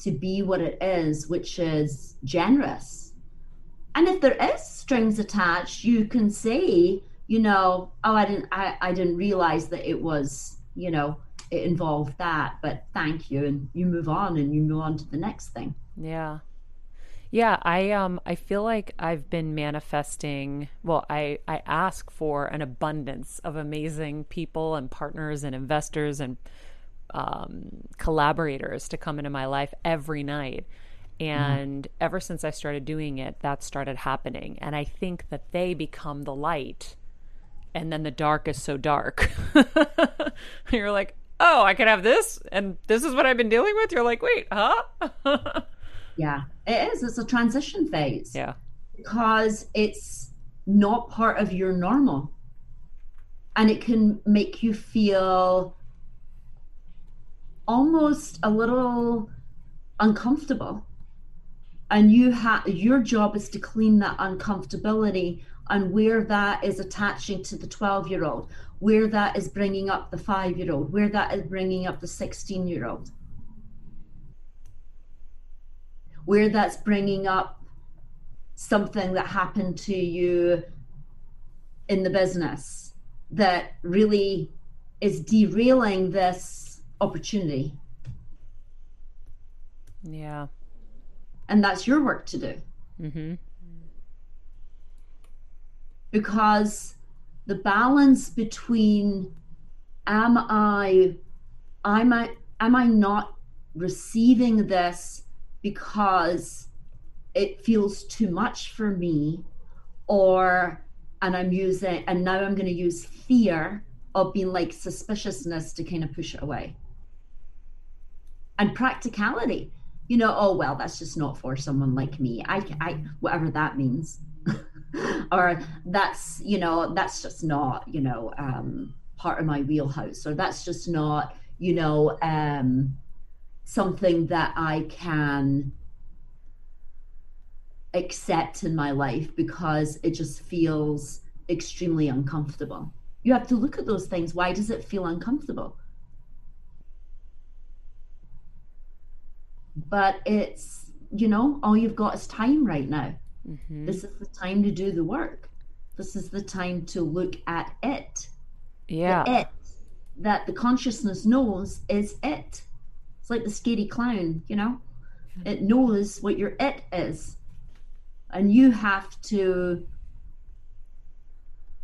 to be what it is, which is generous. And if there is strings attached, you can say, you know, oh, I didn't, I, I didn't realize that it was, you know, it involved that, but thank you, and you move on and you move on to the next thing. Yeah. Yeah, I um I feel like I've been manifesting well, I I ask for an abundance of amazing people and partners and investors and um collaborators to come into my life every night. Mm. And ever since I started doing it, that started happening. And I think that they become the light and then the dark is so dark. <laughs> You're like, "Oh, I can have this and this is what I've been dealing with." You're like, "Wait, huh?" <laughs> Yeah, it is. It's a transition phase. yeah. because it's not part of your normal and it can make you feel almost a little uncomfortable and you have your job is to clean that uncomfortability and where that is attaching to the 12 year old where that is bringing up the 5 year old where that is bringing up the 16 year old where that's bringing up something that happened to you in the business that really is derailing this opportunity Yeah. And that's your work to do. Mhm. because the balance between am i am i am i not receiving this because it feels too much for me or and i'm using and now i'm going to use fear of being like suspiciousness to kind of push it away. And practicality you know oh well that's just not for someone like me. I i whatever that means. <laughs> Or that's you know that's just not you know um part of my wheelhouse. Or that's just not you know um something that i can accept in my life because it just feels extremely uncomfortable. You have to look at those things. Why does it feel uncomfortable but it's you know all you've got is time right now. Mhm. this is the time to do the work. This is the time to look at it. Yeah. the it that the consciousness knows is it. It's like the scary clown you know? It knows what your it is. And you have to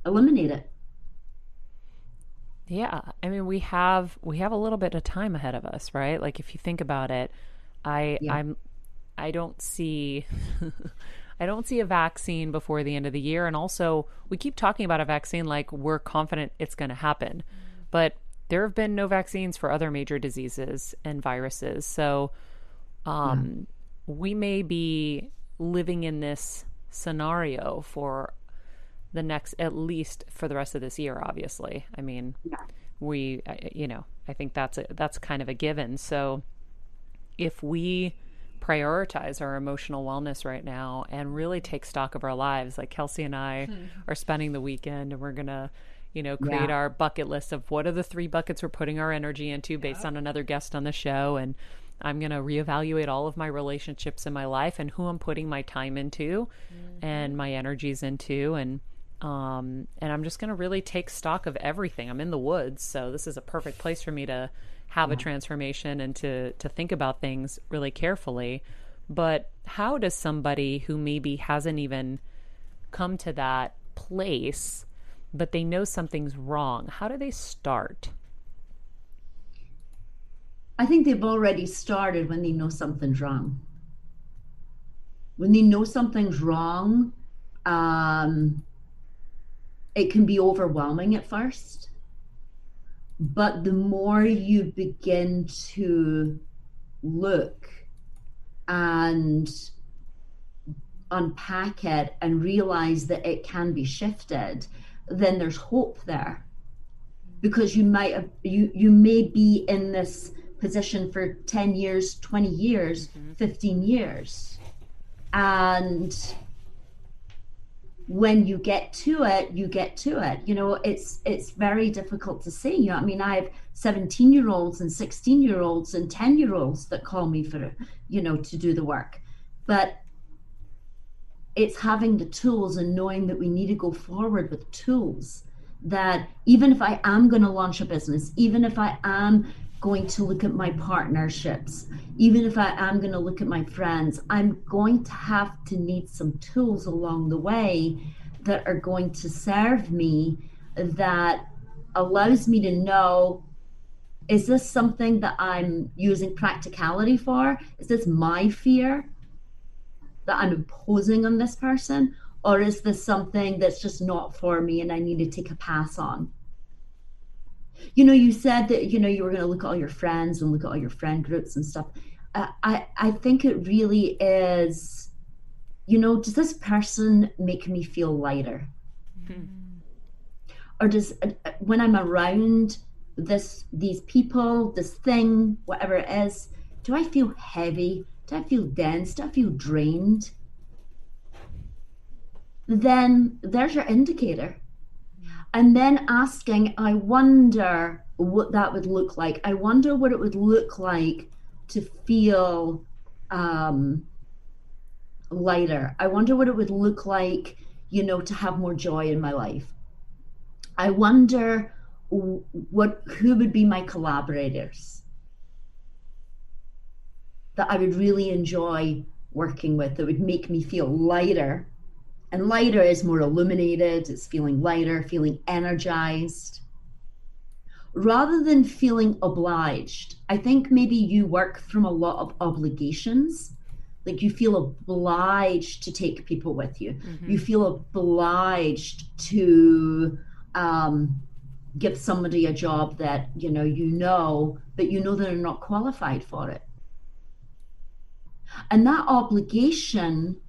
eliminate it. Yeah, I mean we have we have a little bit of time ahead of us, right? Like if you think about it, I Yeah. I'm I don't see <laughs> I don't see a vaccine before the end of the year and also we keep talking about a vaccine like we're confident it's going to happen. But there have been no vaccines for other major diseases and viruses. So um we may be living in this scenario for the next at least for the rest of this year obviously i mean we, you know, I think that's a, that's kind of a given. So if we prioritize our emotional wellness right now and really take stock of our lives, like Kelsey and I are spending the weekend and we're gonna, you know, create Yeah. our bucket list of what are the three buckets we're putting our energy into based on another guest on the show. And I'm going to reevaluate all of my relationships in my life and who I'm putting my time into and my energies into. And um and I'm just going to really take stock of everything. I'm in the woods, so this is a perfect place for me to have a transformation and to to think about things really carefully. But how does somebody who maybe hasn't even come to that place but they know something's wrong, how do they start? I think they've already started when they know something's wrong. When they know something's wrong, um, it can be overwhelming at first. But the more you begin to look and unpack it and realize that it can be shifted, then there's hope there. Because you might have you you may be in this position for 10 years 20 years mm-hmm. 15 years. And when you get to it you get to it. You know it's it's very difficult to say you know i mean i have 17 year olds and 16 year olds and 10 year olds that call me for you know to do the work. But it's having the tools and knowing that we need to go forward with tools that even if I am going to launch a business, even if I am going to look at my partnerships, even if I am going to look at my friends, I'm going to have to need some tools along the way that are going to serve me that allows me to know is this something that I'm using practicality for? Is this my fear that I'm imposing on this person? Or is this something that's just not for me and I need to take a pass on? You know, you said that, you know, you were going to look at all your friends and look at all your friend groups and stuff. Uh, I, I think it really is, you know, does this person make me feel lighter? Or does, uh, uh, when I'm around this, these people, this thing, whatever it is, do I feel heavy? Do I feel dense? Do I feel drained? then there's your indicator. And then asking, I wonder what that would look like. I wonder what it would look like to feel um, lighter. I wonder what it would look like, you know, to have more joy in my life. I wonder what who would be my collaborators that I would really enjoy working with that would make me feel lighter and lighter is more illuminated, it's feeling lighter, feeling energized. Rather than feeling obliged, I think maybe you work from a lot of obligations. Like you feel obliged to take people with you. You feel obliged to um, give somebody a job that you know you know, but you know they're not qualified for it. And that obligation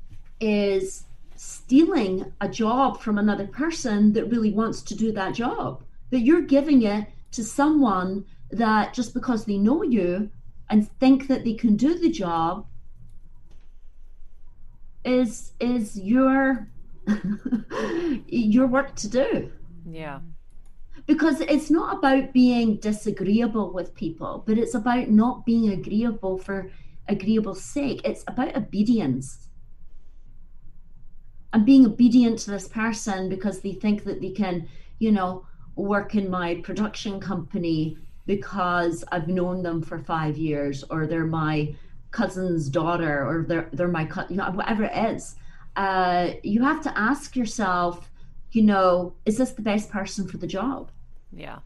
is stealing a job from another person that really wants to do that job. that you're giving it to someone that just because they know you and think that they can do the job is is your <laughs> your work to do Yeah. because it's not about being disagreeable with people but it's about not being agreeable for agreeable sake it's about obedience and being obedient to this person because they think that they can you know work in my production company because I've known them for five years or they're my cousin's daughter or they're they're my co- you know whatever it is uh, you have to ask yourself you know is this the best person for the job Yeah.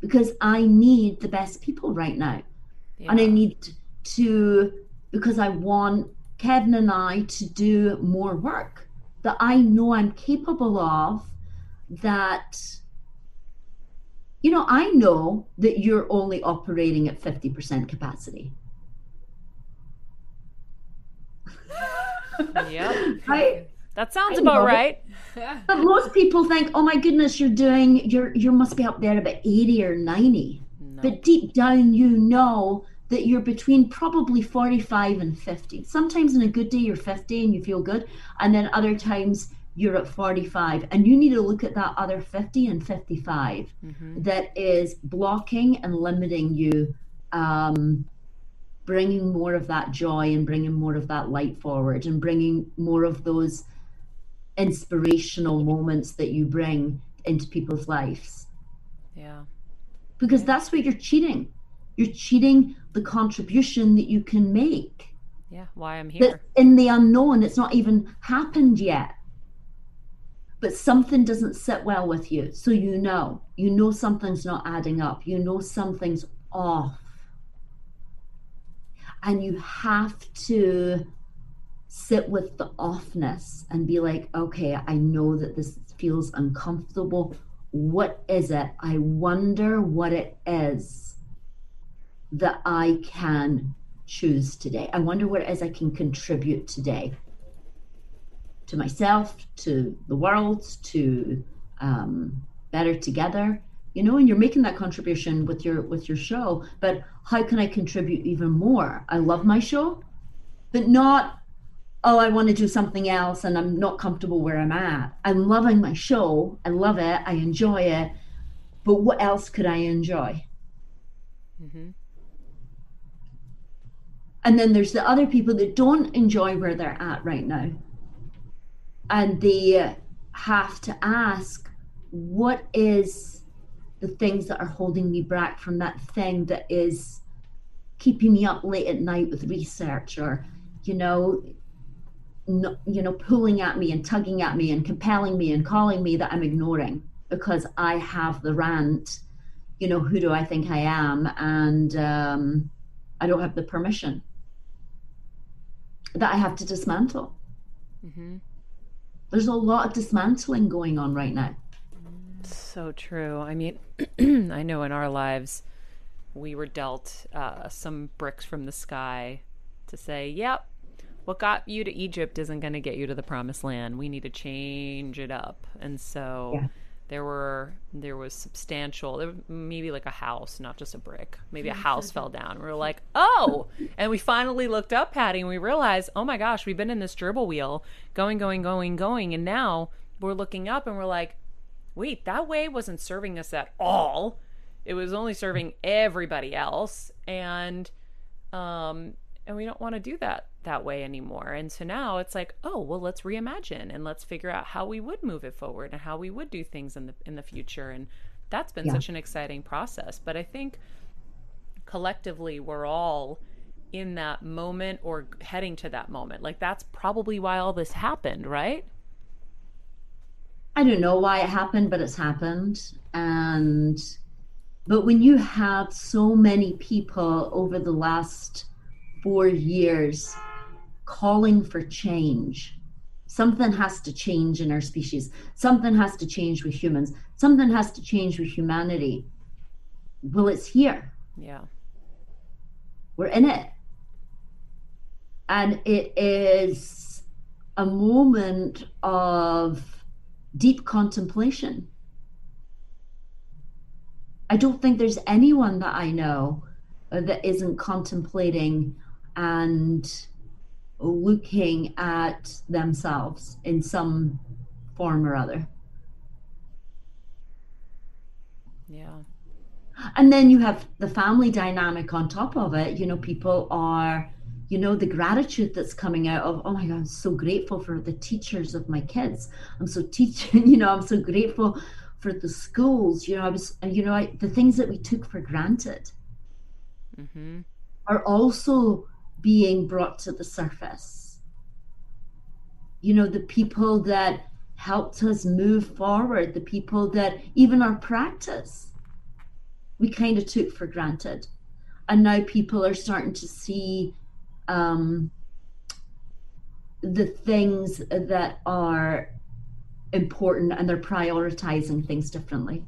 because I need the best people right now. Yeah. And I need to, because I want Kevin and I to do more work that I know I'm capable of, that, you know, I know that you're only operating at 50% capacity. Yep. <laughs> Right? That sounds I about right. <laughs> But most people think, "Oh my goodness, you're doing you're you must be up there about 80 or 90." No. But deep down you know that you're between probably 45 and 50. Sometimes in a good day you're 50 and you feel good, and then other times you're at 45 and you need to look at that other 50 and 55 Mhm. that is blocking and limiting you um, bringing more of that joy and bringing more of that light forward and bringing more of those inspirational moments that you bring into people's lives Yeah. because that's what you're cheating you're cheating the contribution that you can make. Yeah. Why I'm that's here. in the unknown it's not even happened yet. But something doesn't sit well with you. So you know. You know something's not adding up. You know something's off. And you have to sit with the offness and be like okay i know that this feels uncomfortable. What is it? I wonder what it is that i can choose today. I wonder what it is i can contribute today to myself to the world to um, better together. You know and you're making that contribution with your with your show but how can i contribute even more? I love my show but not oh i want to do something else and i'm not comfortable where i'm at. I'm loving my show. I love it. I enjoy it. But what else could i enjoy? Hmm And then there's the other people that don't enjoy where they're at right now. And they have to ask, what is the things that are holding me back from that thing that is keeping me up late at night with research or, you know, no, you know, pulling at me and tugging at me and compelling me and calling me that I'm ignoring because I have the rant, you know, who do I think I am? And um, I don't have the permission that I have to dismantle. hmm There's a lot of dismantling going on right now. So true. I mean, <clears throat> I know in our lives, we were dealt uh, some bricks from the sky to say, yep, what got you to Egypt isn't going to get you to the promised land. We need to change it up. And so Yeah. There were, there was substantial, there was maybe like a house, not just a brick. Maybe a house fell down. We were like, oh. And we finally looked up, Patty, and we realized, oh my gosh, we've been in this dribble wheel going, going, going, going. And now we're looking up and we're like, wait, that way wasn't serving us at all. It was only serving everybody else, and um, and we don't want to do that that way anymore. And so now it's like, oh well, let's reimagine and let's figure out how we would move it forward and how we would do things in the in the future. And that's been Yeah. such an exciting process. But I think collectively we're all in that moment or heading to that moment. Like that's probably why all this happened, right? I don't know why it happened, but it's happened. And but when you have so many people over the last four years calling for change, something has to change in our species. Something has to change with humans. Something has to change with humanity. Well, it's here. Yeah. We're in it. And it is a moment of deep contemplation. I don't think there's anyone that I know that isn't contemplating and looking at themselves in some form or other. Yeah. and then you have the family dynamic on top of it you know people are you know the gratitude that's coming out of oh my god i'm so grateful for the teachers of my kids i'm so teaching <laughs> you know i'm so grateful for the schools you know i was you know I, the things that we took for granted Mm-hmm. are also being brought to the surface. You know the people that helped us move forward the people that even our practice we kind of took for granted. And now people are starting to see um, the things that are important and they're prioritizing things differently.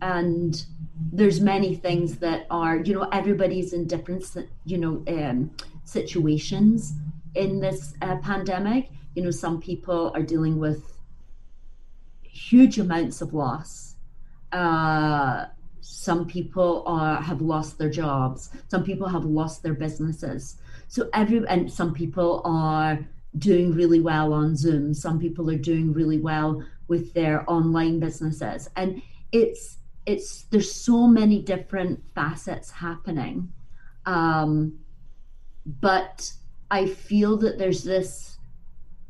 And there's many things that are you know everybody's in different you know um, situations in this uh, pandemic you know, some people are dealing with huge amounts of loss. Uh, some people are have lost their jobs. Some people have lost their businesses. So every and some people are doing really well on Zoom. Some people are doing really well with their online businesses, and it's it's there's so many different facets happening. Um, but I feel that there's this,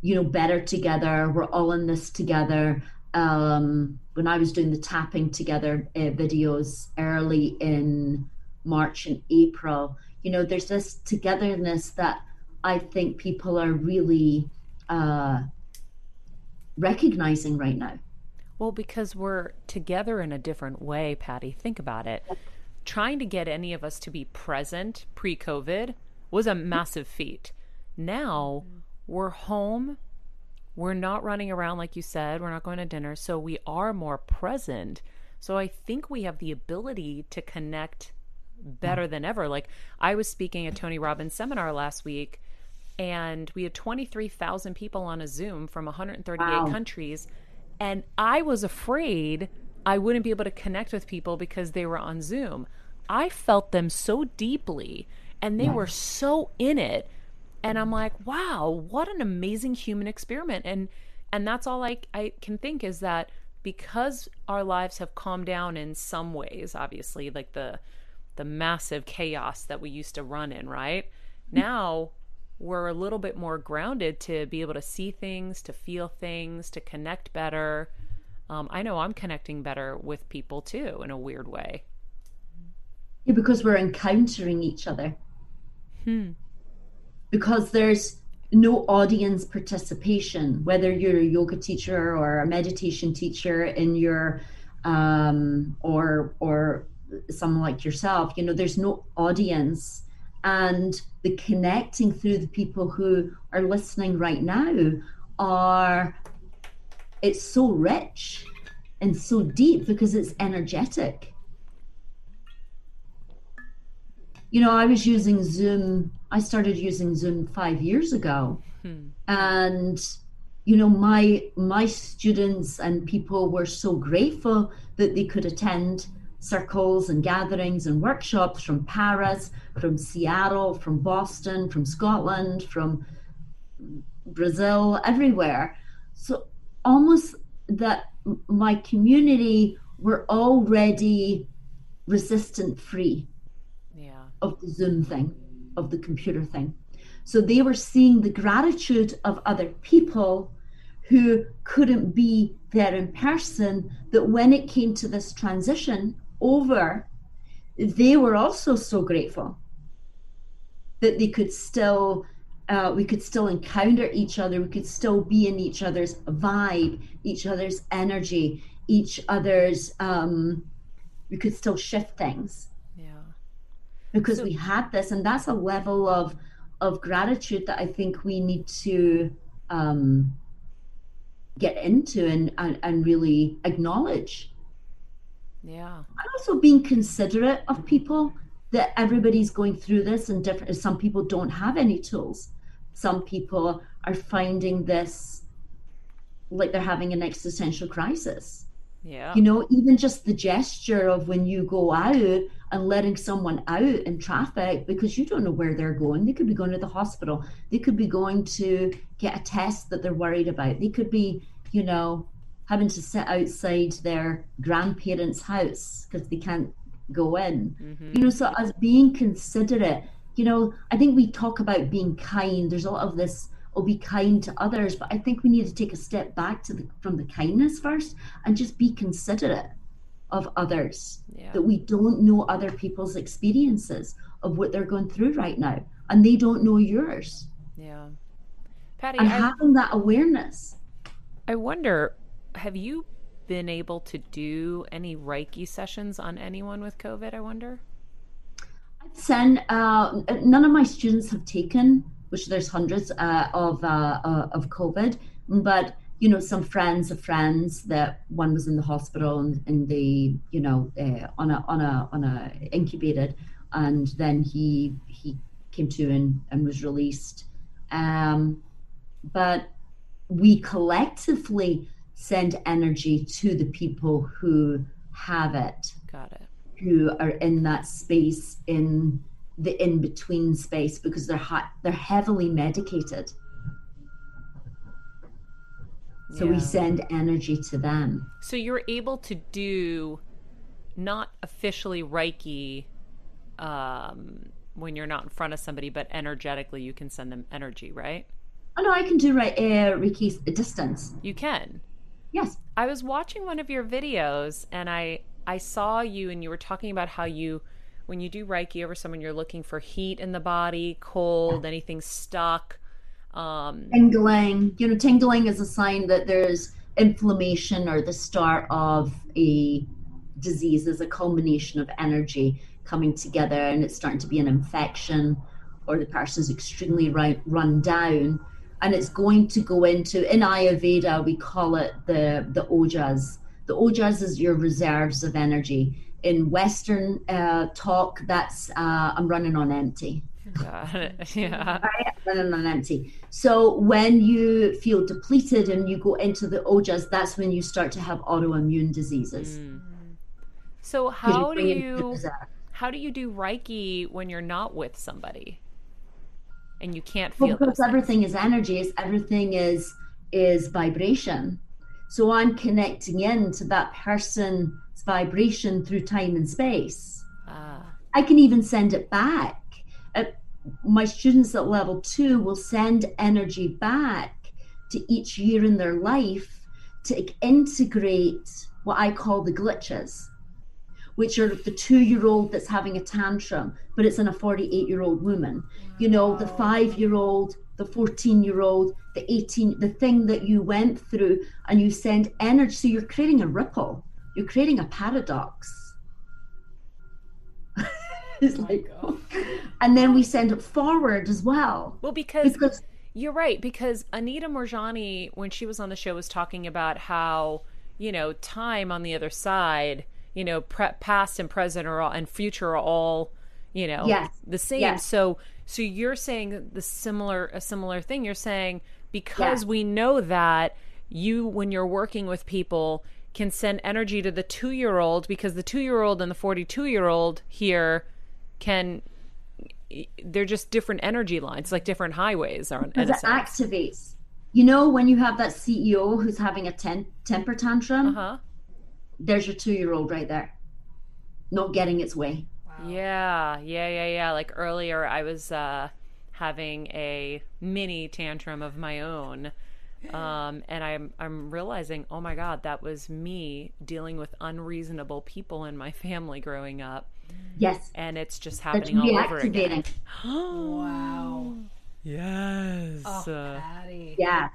you know, better together. We're all in this together. Um, when I was doing the tapping together uh, videos early in March and April, you know, there's this togetherness that I think people are really uh, recognizing right now. Well, because we're together in a different way, Patty. Think about it. Trying to get any of us to be present pre COVID was a massive feat. Now we're home. We're not running around like you said. We're not going to dinner. So we are more present. So I think we have the ability to connect better than ever. Like I was speaking at Tony Robbins seminar last week and we had 23,000 people on a Zoom from 138 Wow. countries and I was afraid I wouldn't be able to connect with people because they were on Zoom. I felt them so deeply and they were so in it and I'm like, "Wow, what an amazing human experiment." And and that's all I I can think is that because our lives have calmed down in some ways, obviously, like the the massive chaos that we used to run in, right? Mm. Now we're a little bit more grounded to be able to see things, to feel things, to connect better. Um, I know I'm connecting better with people too in a weird way. Yeah, because we're encountering each other. Hmm. Because there's no audience participation, whether you're a yoga teacher or a meditation teacher in your um, or or someone like yourself, you know, there's no audience. And the connecting through the people who are listening right now are it's so rich and so deep because it's energetic. you know, I was using Zoom. I started using Zoom five years ago, hmm. and you know, my my students and people were so grateful that they could attend circles and gatherings and workshops from Paris, from Seattle, from Boston, from Scotland, from Brazil, everywhere. So almost that my community were already resistant free Yeah. of the Zoom thing, of the computer thing. So they were seeing the gratitude of other people who couldn't be there in person, that when it came to this transition over, they were also so grateful that they could still. Uh, we could still encounter each other. We could still be in each other's vibe, each other's energy, each other's. Um, we could still shift things Yeah. because So- we had this and that's a level of of gratitude that i think we need to um get into and and, and really acknowledge Yeah. and also being considerate of people that everybody's going through this and different some people don't have any tools. Some people are finding this like they're having an existential crisis. Yeah. you know even just the gesture of when you go out and letting someone out in traffic because you don't know where they're going. They could be going to the hospital. They could be going to get a test that they're worried about. They could be you know having to sit outside their grandparents house because they can't go in Mhm. you know so as being considerate you know i think we talk about being kind there's a lot of this oh be kind to others but i think we need to take a step back to the, from the kindness first and just be considerate of others Yeah. that we don't know other people's experiences of what they're going through right now and they don't know yours Yeah. Patty, and I, having that awareness I wonder, have you been able to do any Reiki sessions on anyone with COVID? I wonder. send uh, none of my students have taken which there's hundreds uh, of uh, uh, of covid but you know some friends of friends that one was in the hospital and, and they you know uh, on a on a on a incubated and then he he came to and, and was released um but we collectively send energy to the people who have it, Got it. who are in that space in the in between space because they're they're heavily medicated. So we send energy to them. So you're able to do not officially Reiki um, when you're not in front of somebody, but energetically you can send them energy, right? Oh no, I can do right uh, Reiki's distance. You can. Yes. I was watching one of your videos and I I saw you and you were talking about how you when you do Reiki over someone you're looking for heat in the body, cold, anything stuck. Um tingling you know tingling is a sign that there's inflammation or the start of a disease is a culmination of energy coming together and it's starting to be an infection or the person's extremely run, run down and it's going to go into in ayurveda we call it the the ojas the ojas is your reserves of energy in western uh, talk that's uh, i'm running on empty <laughs> yeah. running on empty. So when you feel depleted and you go into the ojas, that's when you start to have autoimmune diseases. Mm. So how do you how do you do Reiki when you're not with somebody? And you can't Well, feel because things? everything is energy, is everything is is vibration. So I'm connecting in to that person's vibration through time and space. Ah, I can even send it back. Uh, my students at level two will send energy back to each year in their life to integrate what I call the glitches, which are the two year old that's having a tantrum, but it's in a 48 year old woman. You know, the five year old, the 14 year old, the 18, the thing that you went through, and you send energy. So you're creating a ripple, you're creating a paradox. <laughs> it's like, oh. and then we send it forward as well. well, because Because You're right because Anita Moorjani, when she was on the show, was talking about how you know time on the other side, you know, pre- past and present are all and future are all you know Yes. the same. Yes. So so you're saying the similar a similar thing. You're saying because Yeah. we know that you when you're working with people can send energy to the two year old because the two year old and the forty two year old here can they're just different energy lines, like different highways are because it activates. You know, when you have that CEO who's having a ten- temper tantrum, Uh huh. There's your two year old right there, not getting its way. Yeah, yeah, yeah, yeah. Like earlier, I was uh, having a mini tantrum of my own, <gasps> um, and I'm I'm realizing, oh my god, that was me dealing with unreasonable people in my family growing up, Yes, and it's just happening all over again. <gasps> Wow. <gasps> Yes. Oh, Uh, Patty. Yes.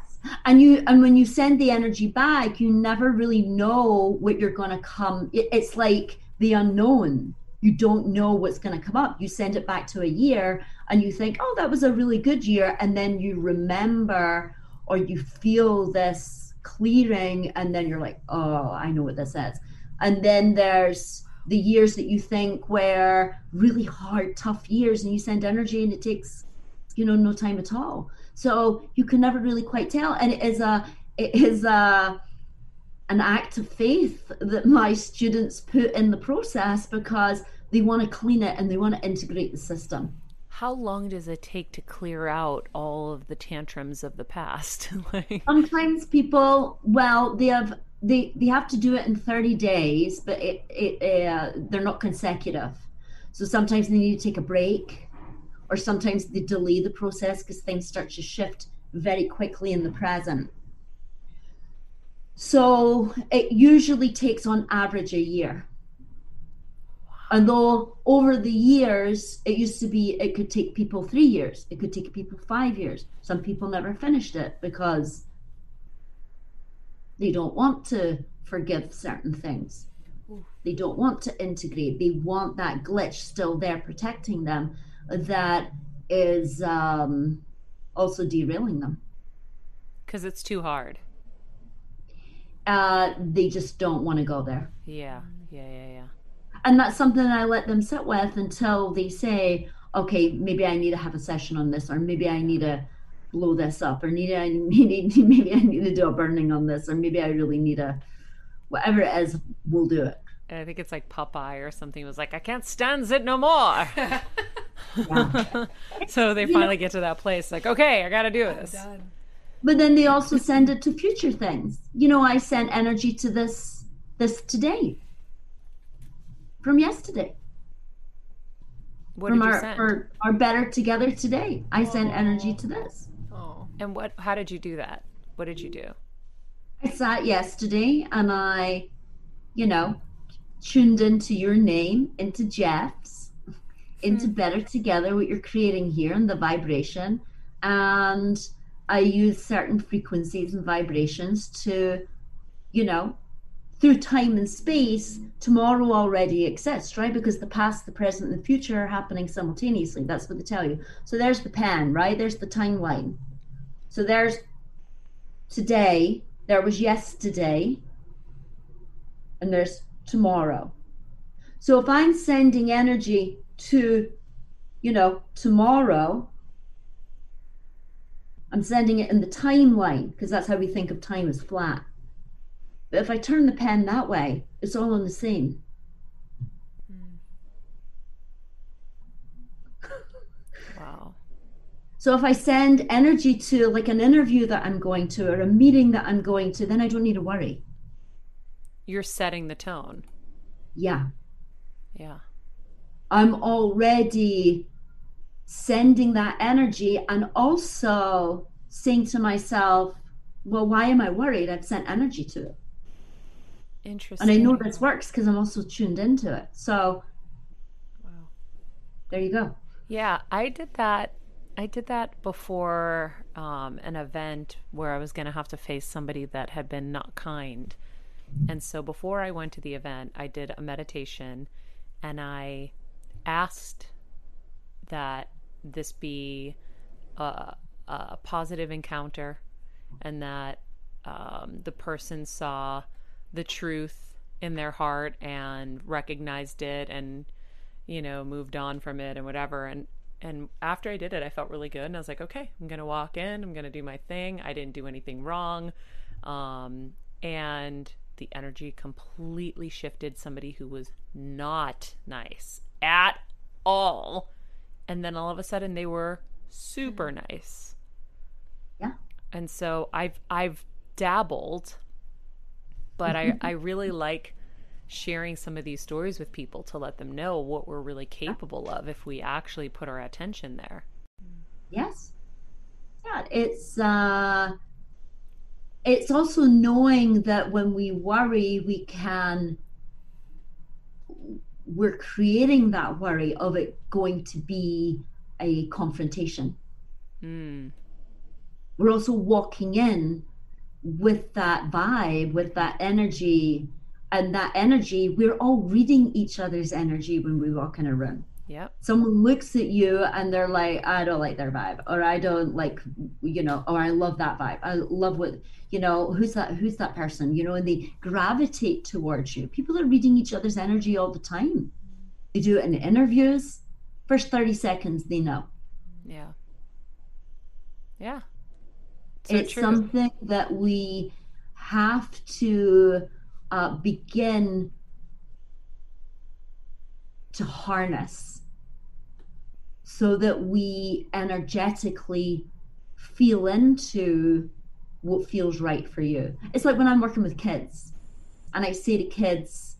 And you and when you send the energy back, you never really know what you're going to come. It, it's like the unknown. You don't know what's going to come up. You send it back to a year and you think, "Oh, that was a really good year." And then you remember or you feel this clearing and then you're like, "Oh, I know what this is." And then there's the years that you think were really hard, tough years and you send energy and it takes you know no time at all so you can never really quite tell. And it is a it is a an act of faith that my students put in the process because they want to clean it and they want to integrate the system. How long does it take to clear out all of the tantrums of the past? <laughs> like, sometimes people well they have they they have to do it in 30 days but it, it uh, they're not consecutive. So sometimes they need to take a break or sometimes they delay the process because things start to shift very quickly in the present. So it usually takes on average a year. And though over the years it used to be it could take people three years it could take people five years. Some people never finished it because they don't want to forgive certain things. They don't want to integrate. They want that glitch still there protecting them that is um, also derailing them because it's too hard. uh, they just don't want to go there Yeah, yeah, yeah, yeah. and that's something I let them sit with until they say, okay, maybe I need to have a session on this, or maybe I need to blow this up, or need I <laughs> need maybe I need to do a burning on this, or maybe I really need a whatever it is, we'll do it. I think it's like Popeye or something was like, I can't stand it no more. <laughs> <laughs> so they finally get to that place, like, okay, I got to do this. But then they also send it to future things. You know, I sent energy to this this today from yesterday. What from did you our, send? for our better together today. I sent oh. energy to this. Oh. And what? How did you do that? What did you do? I sat yesterday and I, you know, tuned into your name, into Jeff's, into hmm. better together, what you're creating here and the vibration. And I use certain frequencies and vibrations to, you know, through time and space, tomorrow already exists, right? Because the past, the present, and the future are happening simultaneously. That's what they tell you. So there's the pen, right? There's the timeline. So there's today, there was yesterday, and there's tomorrow. So if I'm sending energy to, you know, tomorrow, I'm sending it in the timeline because that's how we think of time as flat. But if I turn the pen that way, it's all on the same. Wow. So if I send energy to like an interview that I'm going to or a meeting that I'm going to, then I don't need to worry. You're setting the tone. Yeah. Yeah. I'm already sending that energy and also saying to myself, well, why am I worried? I've sent energy to it. Interesting. And I know this works because I'm also tuned into it. So Wow. there you go. Yeah, I did that. I did that before um, an event where I was going to have to face somebody that had been not kind. And so before I went to the event, I did a meditation and I asked that this be a, a positive encounter and that um, the person saw the truth in their heart and recognized it and you know moved on from it and whatever. And and after I did it I felt really good and I was like okay I'm gonna walk in I'm gonna do my thing. I didn't do anything wrong. Um, and the energy completely shifted somebody who was not nice at all and then all of a sudden they were super nice Yeah. and so I've I've dabbled, but I <laughs> I really like sharing some of these stories with people to let them know what we're really capable of if we actually put our attention there. Yes. Yeah, it's uh it's also knowing that when we worry we can we're creating that worry of it going to be a confrontation. Mm. We're also walking in with that vibe, with that energy, and that energy, we're all reading each other's energy when we walk in a room. Yep. someone looks at you and they're like i don't like their vibe or i don't like you know or i love that vibe i love what you know who's that who's that person you know and they gravitate towards you people are reading each other's energy all the time they do it in interviews first 30 seconds they know Yeah. Yeah. So it's true. something that we have to uh, begin to harness so that we energetically feel into what feels right for you. It's like when I'm working with kids and I say to kids,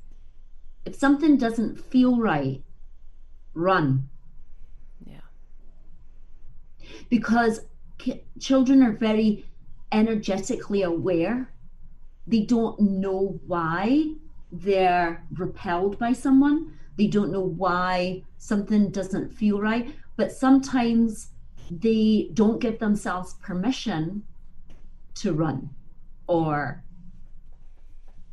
if something doesn't feel right, run. Yeah. because ki- children are very energetically aware. They don't know why they're repelled by someone. They don't know why something doesn't feel right. But sometimes they don't give themselves permission to run or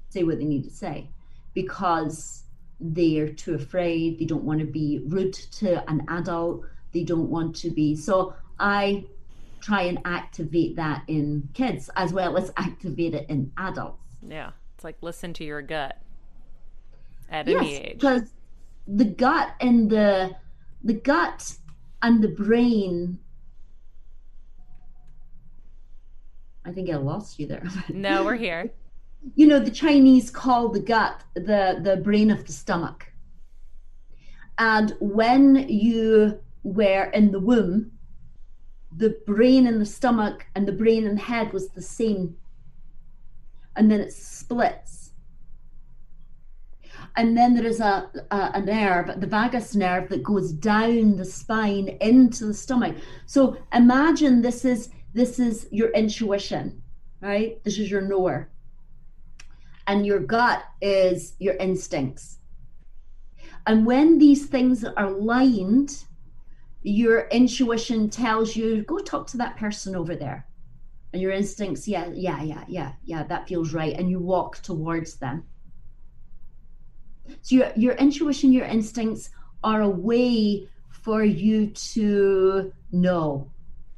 say what they need to say because they're too afraid. They don't want to be rude to an adult. They don't want to be. So I try and activate that in kids as well as activate it in adults. Yeah. It's like listen to your gut at any yes, age. because the gut and the the gut and the brain I think I lost you there. <laughs> No, we're here. you know the chinese call the gut the the brain of the stomach and when you were in the womb the brain in the stomach and the brain in the head was the same and then it splits and then there is a, a, a nerve the vagus nerve that goes down the spine into the stomach so imagine this is this is your intuition right this is your knower and your gut is your instincts. And when these things are lined, your intuition tells you, go talk to that person over there. And your instincts, yeah, yeah, yeah, yeah, yeah, that feels right. And you walk towards them. So your, your intuition, your instincts are a way for you to know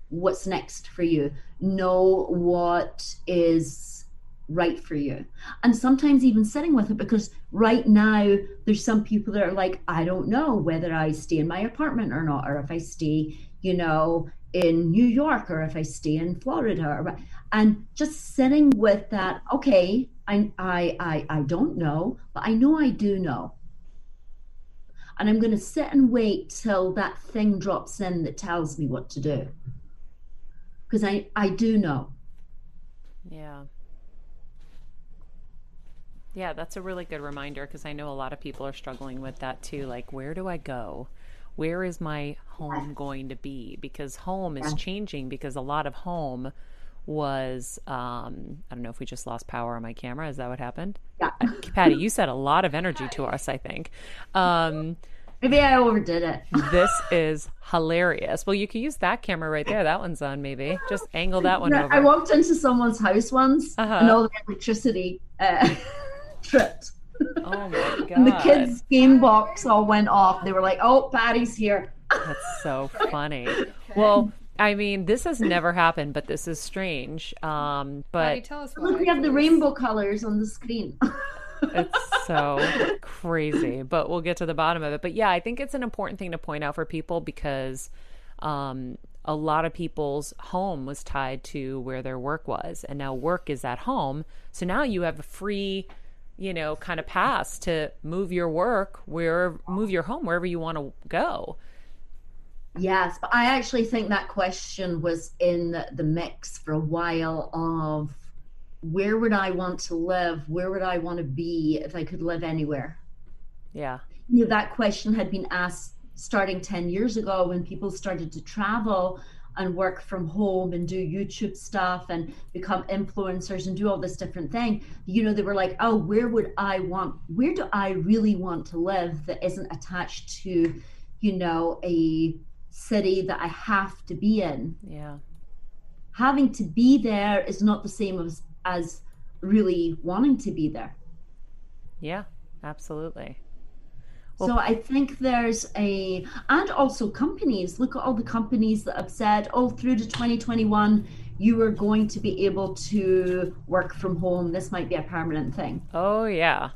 what's next for you, know what is right for you. And sometimes even sitting with it because right now there's some people that are like i don't know whether i stay in my apartment or not or if i stay you know in new york or if i stay in florida or, and just sitting with that okay I, I i i don't know but i know i do know and i'm going to sit and wait till that thing drops in that tells me what to do because i i do know Yeah. Yeah, that's a really good reminder because I know a lot of people are struggling with that too. Like, where do I go? Where is my home going to be? Because home is changing because a lot of home was um I don't know if we just lost power on my camera. Is that what happened? Yeah. Uh, Patty, you said a lot of energy to us, I think. Um maybe i overdid it <laughs> this is hilarious. Well, you could use that camera right there. That one's on maybe. Just angle that one No, over. I walked into someone's house once Uh-huh. and all the electricity uh, <laughs> tripped. oh my god. And the kids' game box all went off. They were like, "Oh, Patty's here." That's so <laughs> funny. Well, I mean, this has never happened, but this is strange. Um, Patty, but tell us why. Look, we have the rainbow colors on the screen. <laughs> it's so <laughs> crazy. But we'll get to the bottom of it. But yeah, I think it's an important thing to point out for people because um, a lot of people's home was tied to where their work was, and now work is at home. So now you have a free, you know, kind of pass to move your work where move your home wherever you want to go. Yes, but I actually think that question was in the mix for a while of where would I want to live? Where would I want to be if I could live anywhere? Yeah. you know, that question had been asked starting 10 years ago when people started to travel and work from home and do YouTube stuff and become influencers and do all this different thing. You know, they were like, oh, where would I want, where do I really want to live that isn't attached to, you know, a city that I have to be in? Yeah. Having to be there is not the same as, as really wanting to be there. Yeah. Absolutely. so I think there's a, and also companies. Look at all the companies that have said, oh, through to 2021, you are going to be able to work from home. This might be a permanent thing. Oh yeah.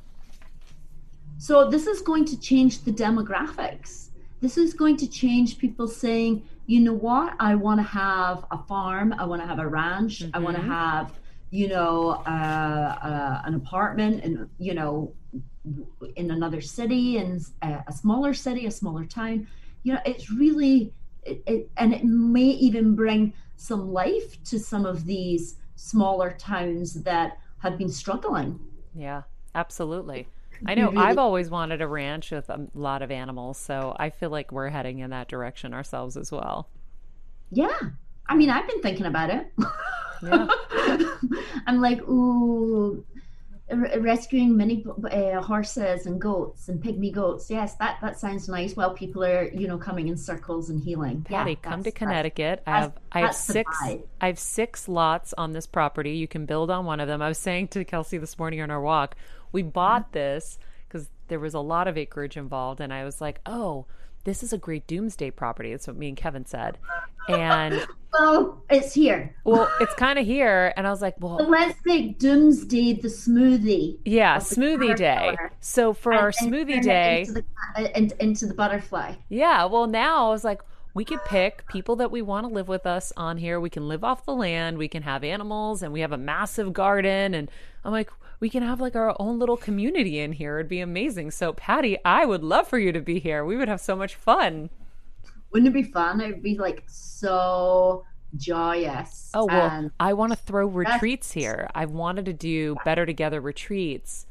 So this is going to change the demographics. This is going to change people saying, you know what, I want to have a farm, I want to have a ranch, I want to have, you know, uh, uh, an apartment, and you know, in another city, in a, a smaller city, a smaller town. You know, it's really, it, it, and it may even bring some life to some of these smaller towns that have been struggling. Yeah, absolutely. I know I've always wanted a ranch with a lot of animals, so I feel like we're heading in that direction ourselves as well. Yeah. I mean, I've been thinking about it. Yeah. <laughs> I'm like, ooh, r- rescuing mini uh, horses and goats and pygmy goats. Yes, that that sounds nice. While people are, you know, coming in circles and healing. Patty, yeah, come to Connecticut. I have I have six. I have six lots on this property. You can build on one of them. I was saying to Kelsey this morning on our walk, we bought this because there was a lot of acreage involved, and I was like, oh. This is a great doomsday property. That's what me and Kevin said. And <laughs> Well, it's here. well, it's kind of here. And I was like, well, let's make Doomsday the smoothie. Yeah, smoothie day. So for and our then smoothie day, into the, uh, into the butterfly. yeah. Well, now I was like, we could pick people that we want to live with us on here. We can live off the land, we can have animals, and we have a massive garden. And I'm like, we can have like our own little community in here. It'd be amazing. So, Patty, I would love for you to be here. We would have so much fun. Wouldn't it be fun? It'd be like so joyous. Oh, well, And I want to throw retreats here. I've wanted to do better together retreats.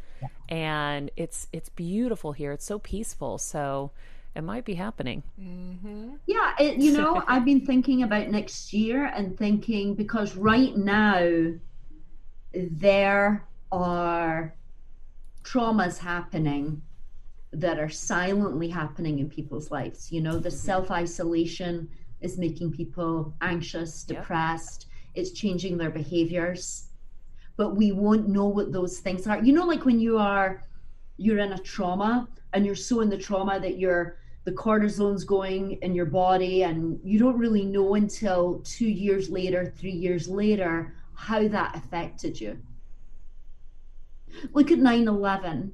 And it's it's beautiful here. It's so peaceful. So it might be happening. Mm-hmm. Yeah, it, you know, <laughs> I've been thinking about next year and thinking because right now there are traumas happening that are silently happening in people's lives. You know, the mm-hmm. self isolation is making people anxious, Yep. depressed, it's changing their behaviors. But we won't know what those things are. You know, like when you are you're in a trauma and you're so in the trauma that you're the cortisone's going in your body and you don't really know until two years later three years later how that affected you look at 9-11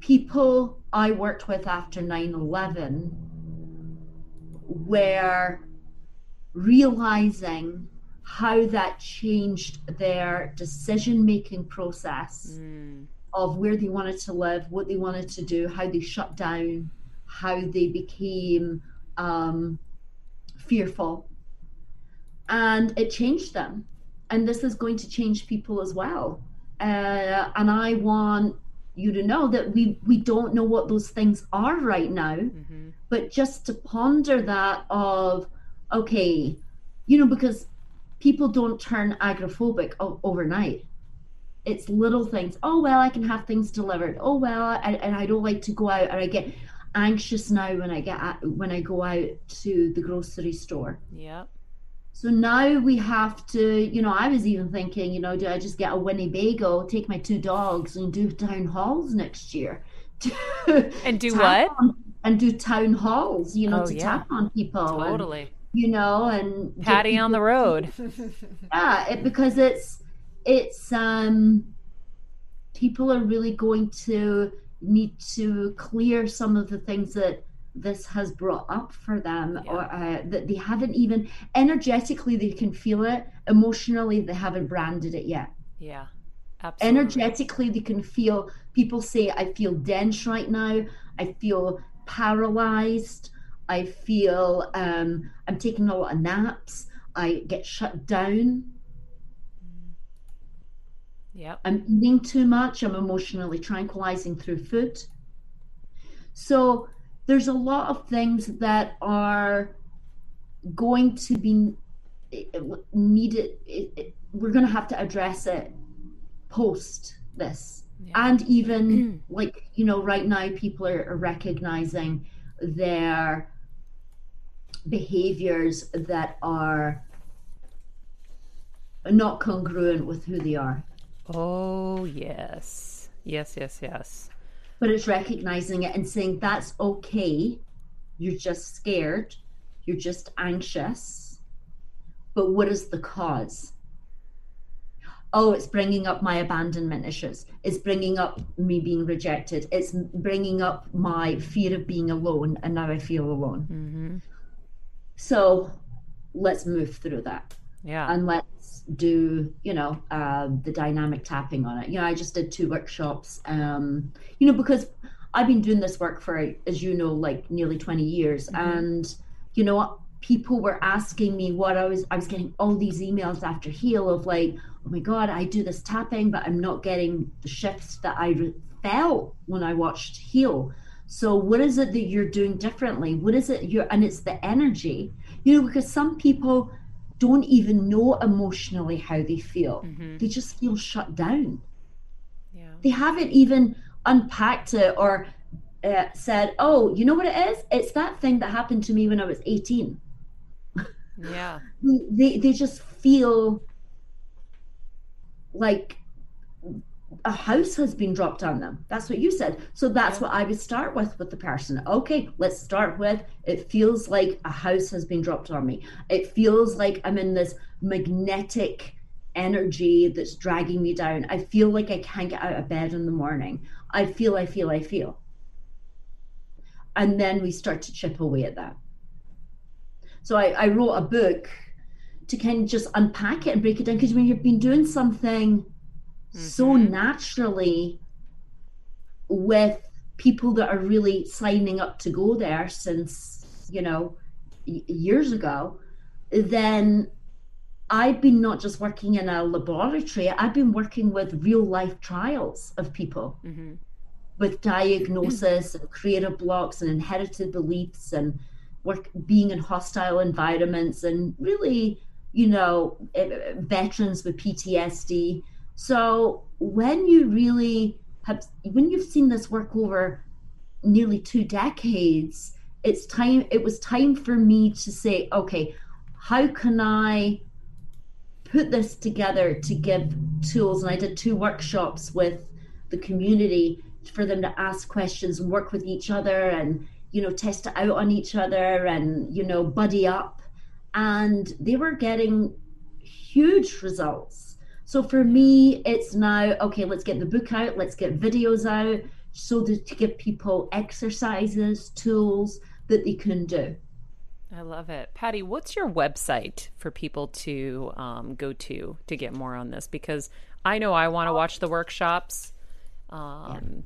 people i worked with after 9-11 were realizing how that changed their decision making process of where they wanted to live, what they wanted to do, how they shut down, how they became um, fearful. And it changed them. And this is going to change people as well. Uh, and I want you to know that we, we don't know what those things are right now, but just to ponder that of, okay, you know, because people don't turn agoraphobic o- overnight it's little things. Oh well, I can have things delivered. Oh well, I, and I don't like to go out, or I get anxious now when I get at, when I go out to the grocery store. Yep. So now we have to, you know, I was even thinking, you know, do I just get a Winnebago, take my two dogs, and do town halls next year? <laughs> And do what? on- and do town halls, you know, Oh, to yeah. tap on people. and, Totally. you know, and Patty on the road. <laughs> yeah it, because it's it's um people are really going to need to clear some of the things that this has brought up for them or uh, that they haven't even energetically they can feel it. Emotionally they haven't branded it yet. Yeah. Absolutely. energetically they can feel people say i feel dense right now. I feel paralyzed. I feel um, i'm taking a lot of naps. I get shut down. Yeah i'm eating too much. I'm emotionally tranquilizing through food. So there's a lot of things that are going to be needed it, it, we're going to have to address it post this and even <clears throat> like you know right now people are, are recognizing their behaviors that are not congruent with who they are Oh, yes. Yes, yes, yes. But it's recognizing it and saying that's okay. You're just scared. You're just anxious. But what is the cause? Oh it's bringing up my abandonment issues. It's bringing up me being rejected. It's bringing up my fear of being alone and now i feel alone. Mm-hmm. so let's move through that Yeah. and let's do you know uh, the dynamic tapping on it. You know i just did two workshops um you know because i've been doing this work for as you know like nearly 20 years. And you know what people were asking me what i was i was getting all these emails after heal of like oh my god i do this tapping but i'm not getting the shifts that i re- felt when i watched heal. So what is it that you're doing differently? What is it you're and it's the energy. You know because some people don't even know emotionally how they feel. They just feel shut down. Yeah. They haven't even unpacked it or uh, said, "Oh, you know what it is? It's that thing that happened to me when I was 18." Yeah. <laughs> They they just feel like a house has been dropped on them. That's what you said. So that's what I would start with with the person. Okay, let's start with it feels like a house has been dropped on me. It feels like I'm in this magnetic energy that's dragging me down. I feel like I can't get out of bed in the morning. I feel, I feel, I feel. And then we start to chip away at that. So I, I wrote a book to kind of just unpack it and break it down because when you've been doing something so naturally with people that are really signing up to go there since you know years ago then i've been not just working in a laboratory i've been working with real life trials of people. With diagnosis and creative blocks and inherited beliefs and work being in hostile environments and really you know eh, veterans with ptsd so when you really have when you've seen this work over nearly two decades it's time it was time for me to say okay how can i put this together to give tools? And i did two workshops with the community for them to ask questions and work with each other and you know test it out on each other and you know buddy up. And they were getting huge results so for me it's now okay let's get the book out let's get videos out so that to give people exercises tools that they can do I love it. Patty, what's your website for people to um, go to to get more on this? Because I know I want to watch the workshops. Um,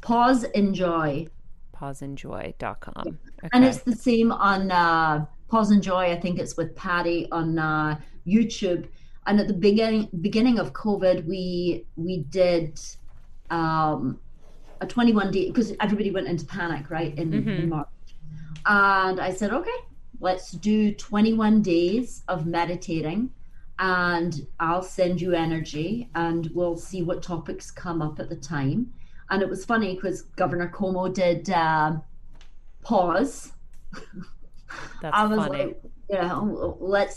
pause enjoy Pauseenjoy.com. Okay. and it's the same on uh, pause and joy i think it's with patty on uh, youtube and at the beginning beginning of covid we we did um, a 21 day because everybody went into panic right in, in march. And i said okay let's do 21 days of meditating and i'll send you energy and we'll see what topics come up at the time. And it was funny because governor cuomo did um pause. That's I was funny. like, you know, let's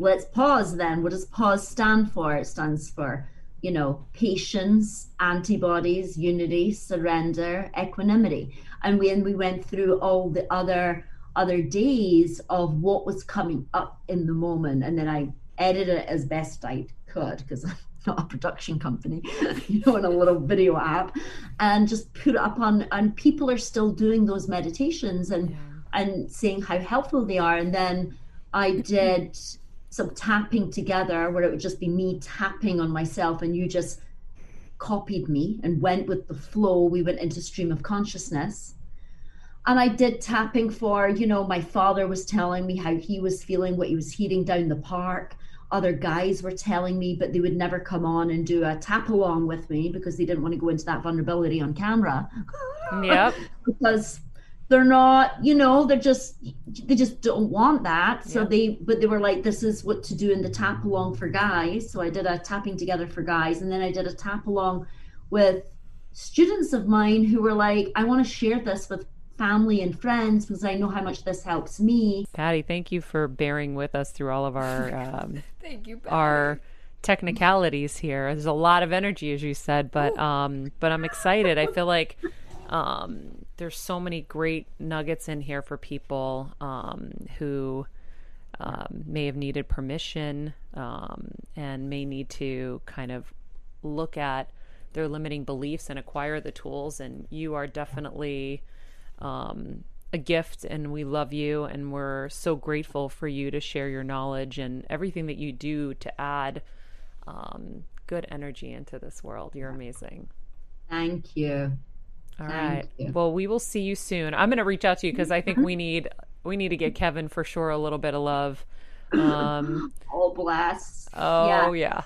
let's pause then. What does pause stand for? It stands for, you know, patience, antibodies, unity, surrender, equanimity. And when we went through all the other other days of what was coming up in the moment, and then I edited it as best I could because <laughs> I'm not a production company, <laughs> you know, in a little video app, and just put it up on. And people are still doing those meditations and and saying how helpful they are. And then I <clears throat> did some tapping together where it would just be me tapping on myself and you just copied me and went with the flow. We went into stream of consciousness. And I did tapping for, you know, my father was telling me how he was feeling, what he was heating down the park. Other guys were telling me, but they would never come on and do a tap along with me because they didn't want to go into that vulnerability on camera Yep. <laughs> because they're not you know they're just they just don't want that so Yeah. they but they were like this is what to do in the tap along for guys so i did a tapping together for guys and then i did a tap along with students of mine who were like i want to share this with family and friends because i know how much this helps me Patty, thank you for bearing with us through all of our <laughs> um, Thank you. Patty. our technicalities here. There's a lot of energy, as you said, but um, but I'm excited. I feel like um, there's so many great nuggets in here for people um, who um, may have needed permission um, and may need to kind of look at their limiting beliefs and acquire the tools. And you are definitely um, a gift, and we love you, and we're so grateful for you to share your knowledge and everything that you do to add um, good energy into this world. You're amazing. thank you All Thank Well, we will see you soon. I'm going to reach out to you because I think we need we need to get Kevin for sure a little bit of love. Um, <clears throat> all bless oh yeah.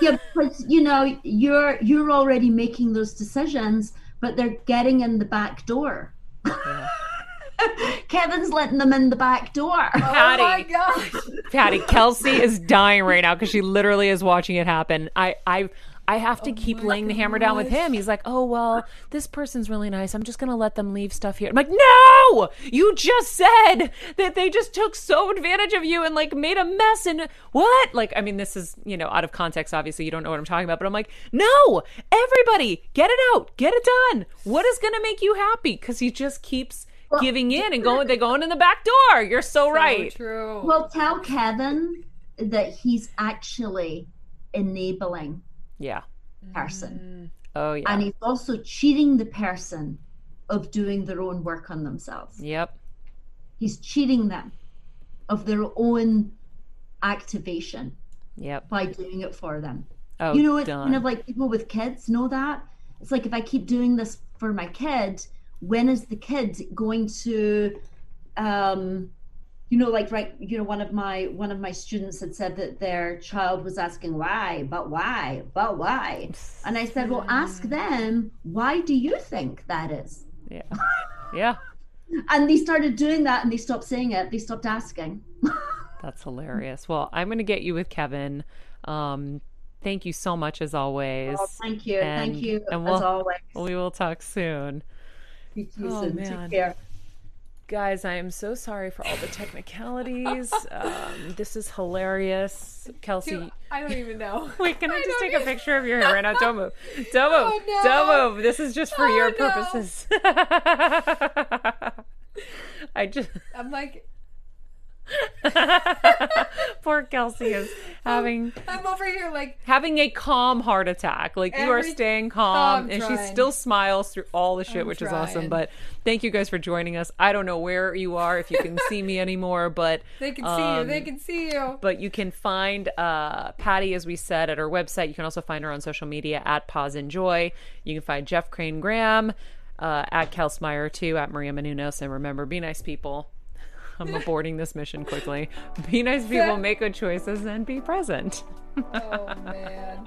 yeah <laughs> because you know you're you're already making those decisions but they're getting in the back door <laughs> kevin's letting them in the back door <laughs> Oh my Patty. gosh. Patty, Kelsey is dying right now because she literally is watching it happen. I, I, I have to oh keep laying the hammer down with him. He's like, "Oh well, this person's really nice. I'm just gonna let them leave stuff here." I'm like, "No! You just said that they just took so advantage of you and like made a mess and what? Like, I mean, this is you know out of context. Obviously, you don't know what I'm talking about, but I'm like, no! Everybody, get it out, get it done. What is gonna make you happy? Because he just keeps." Giving in and going, they're <laughs> going in the back door. You're so, right. True. well tell kevin that he's actually enabling Yeah. person Oh yeah. and he's also cheating the person of doing their own work on themselves Yep. he's cheating them of their own activation Yep. by doing it for them. Oh, you know, it's done. kind of like people with kids know that. It's like if I keep doing this for my kid, when is the kid going to um you know like right you know one of my one of my students had said that their child was asking why but why but why and i said well ask them why do you think that is yeah. Yeah. <laughs> and they started doing that and they stopped saying it they stopped asking <laughs> That's hilarious. Well, I'm going to get you with Kevin. Um, thank you so much as always. Oh, thank you And- thank you and as we'll- always We will talk soon. Oh, soon. man. take care Guys, I am so sorry for all the technicalities. <laughs> Um, this is hilarious. Kelsey, Dude, I don't even know. <laughs> wait, can I, just don't take a picture of your hair right now? Don't move. Don't move. Oh, no. Don't move. This is just for Oh, your no. purposes. <laughs> I just. I'm like, <laughs> Poor Kelsey is having I'm over here like, having a calm heart attack. Like you are staying Oh, calm, I'm and she still smiles through all the shit, I'm which is awesome. But thank you guys for joining us. I don't know where you are, if you can see me anymore, but they can see you. They um, can see you. but you can find uh, Patty, as we said, at our website. You can also find her on social media at Pause Enjoy. You can find Jeff Crane Graham uh, at Kelsmeyer too, at Maria Menounos. And remember, be nice people. I'm aborting this mission quickly. Be nice people, make good choices, and be present. <laughs> Oh man.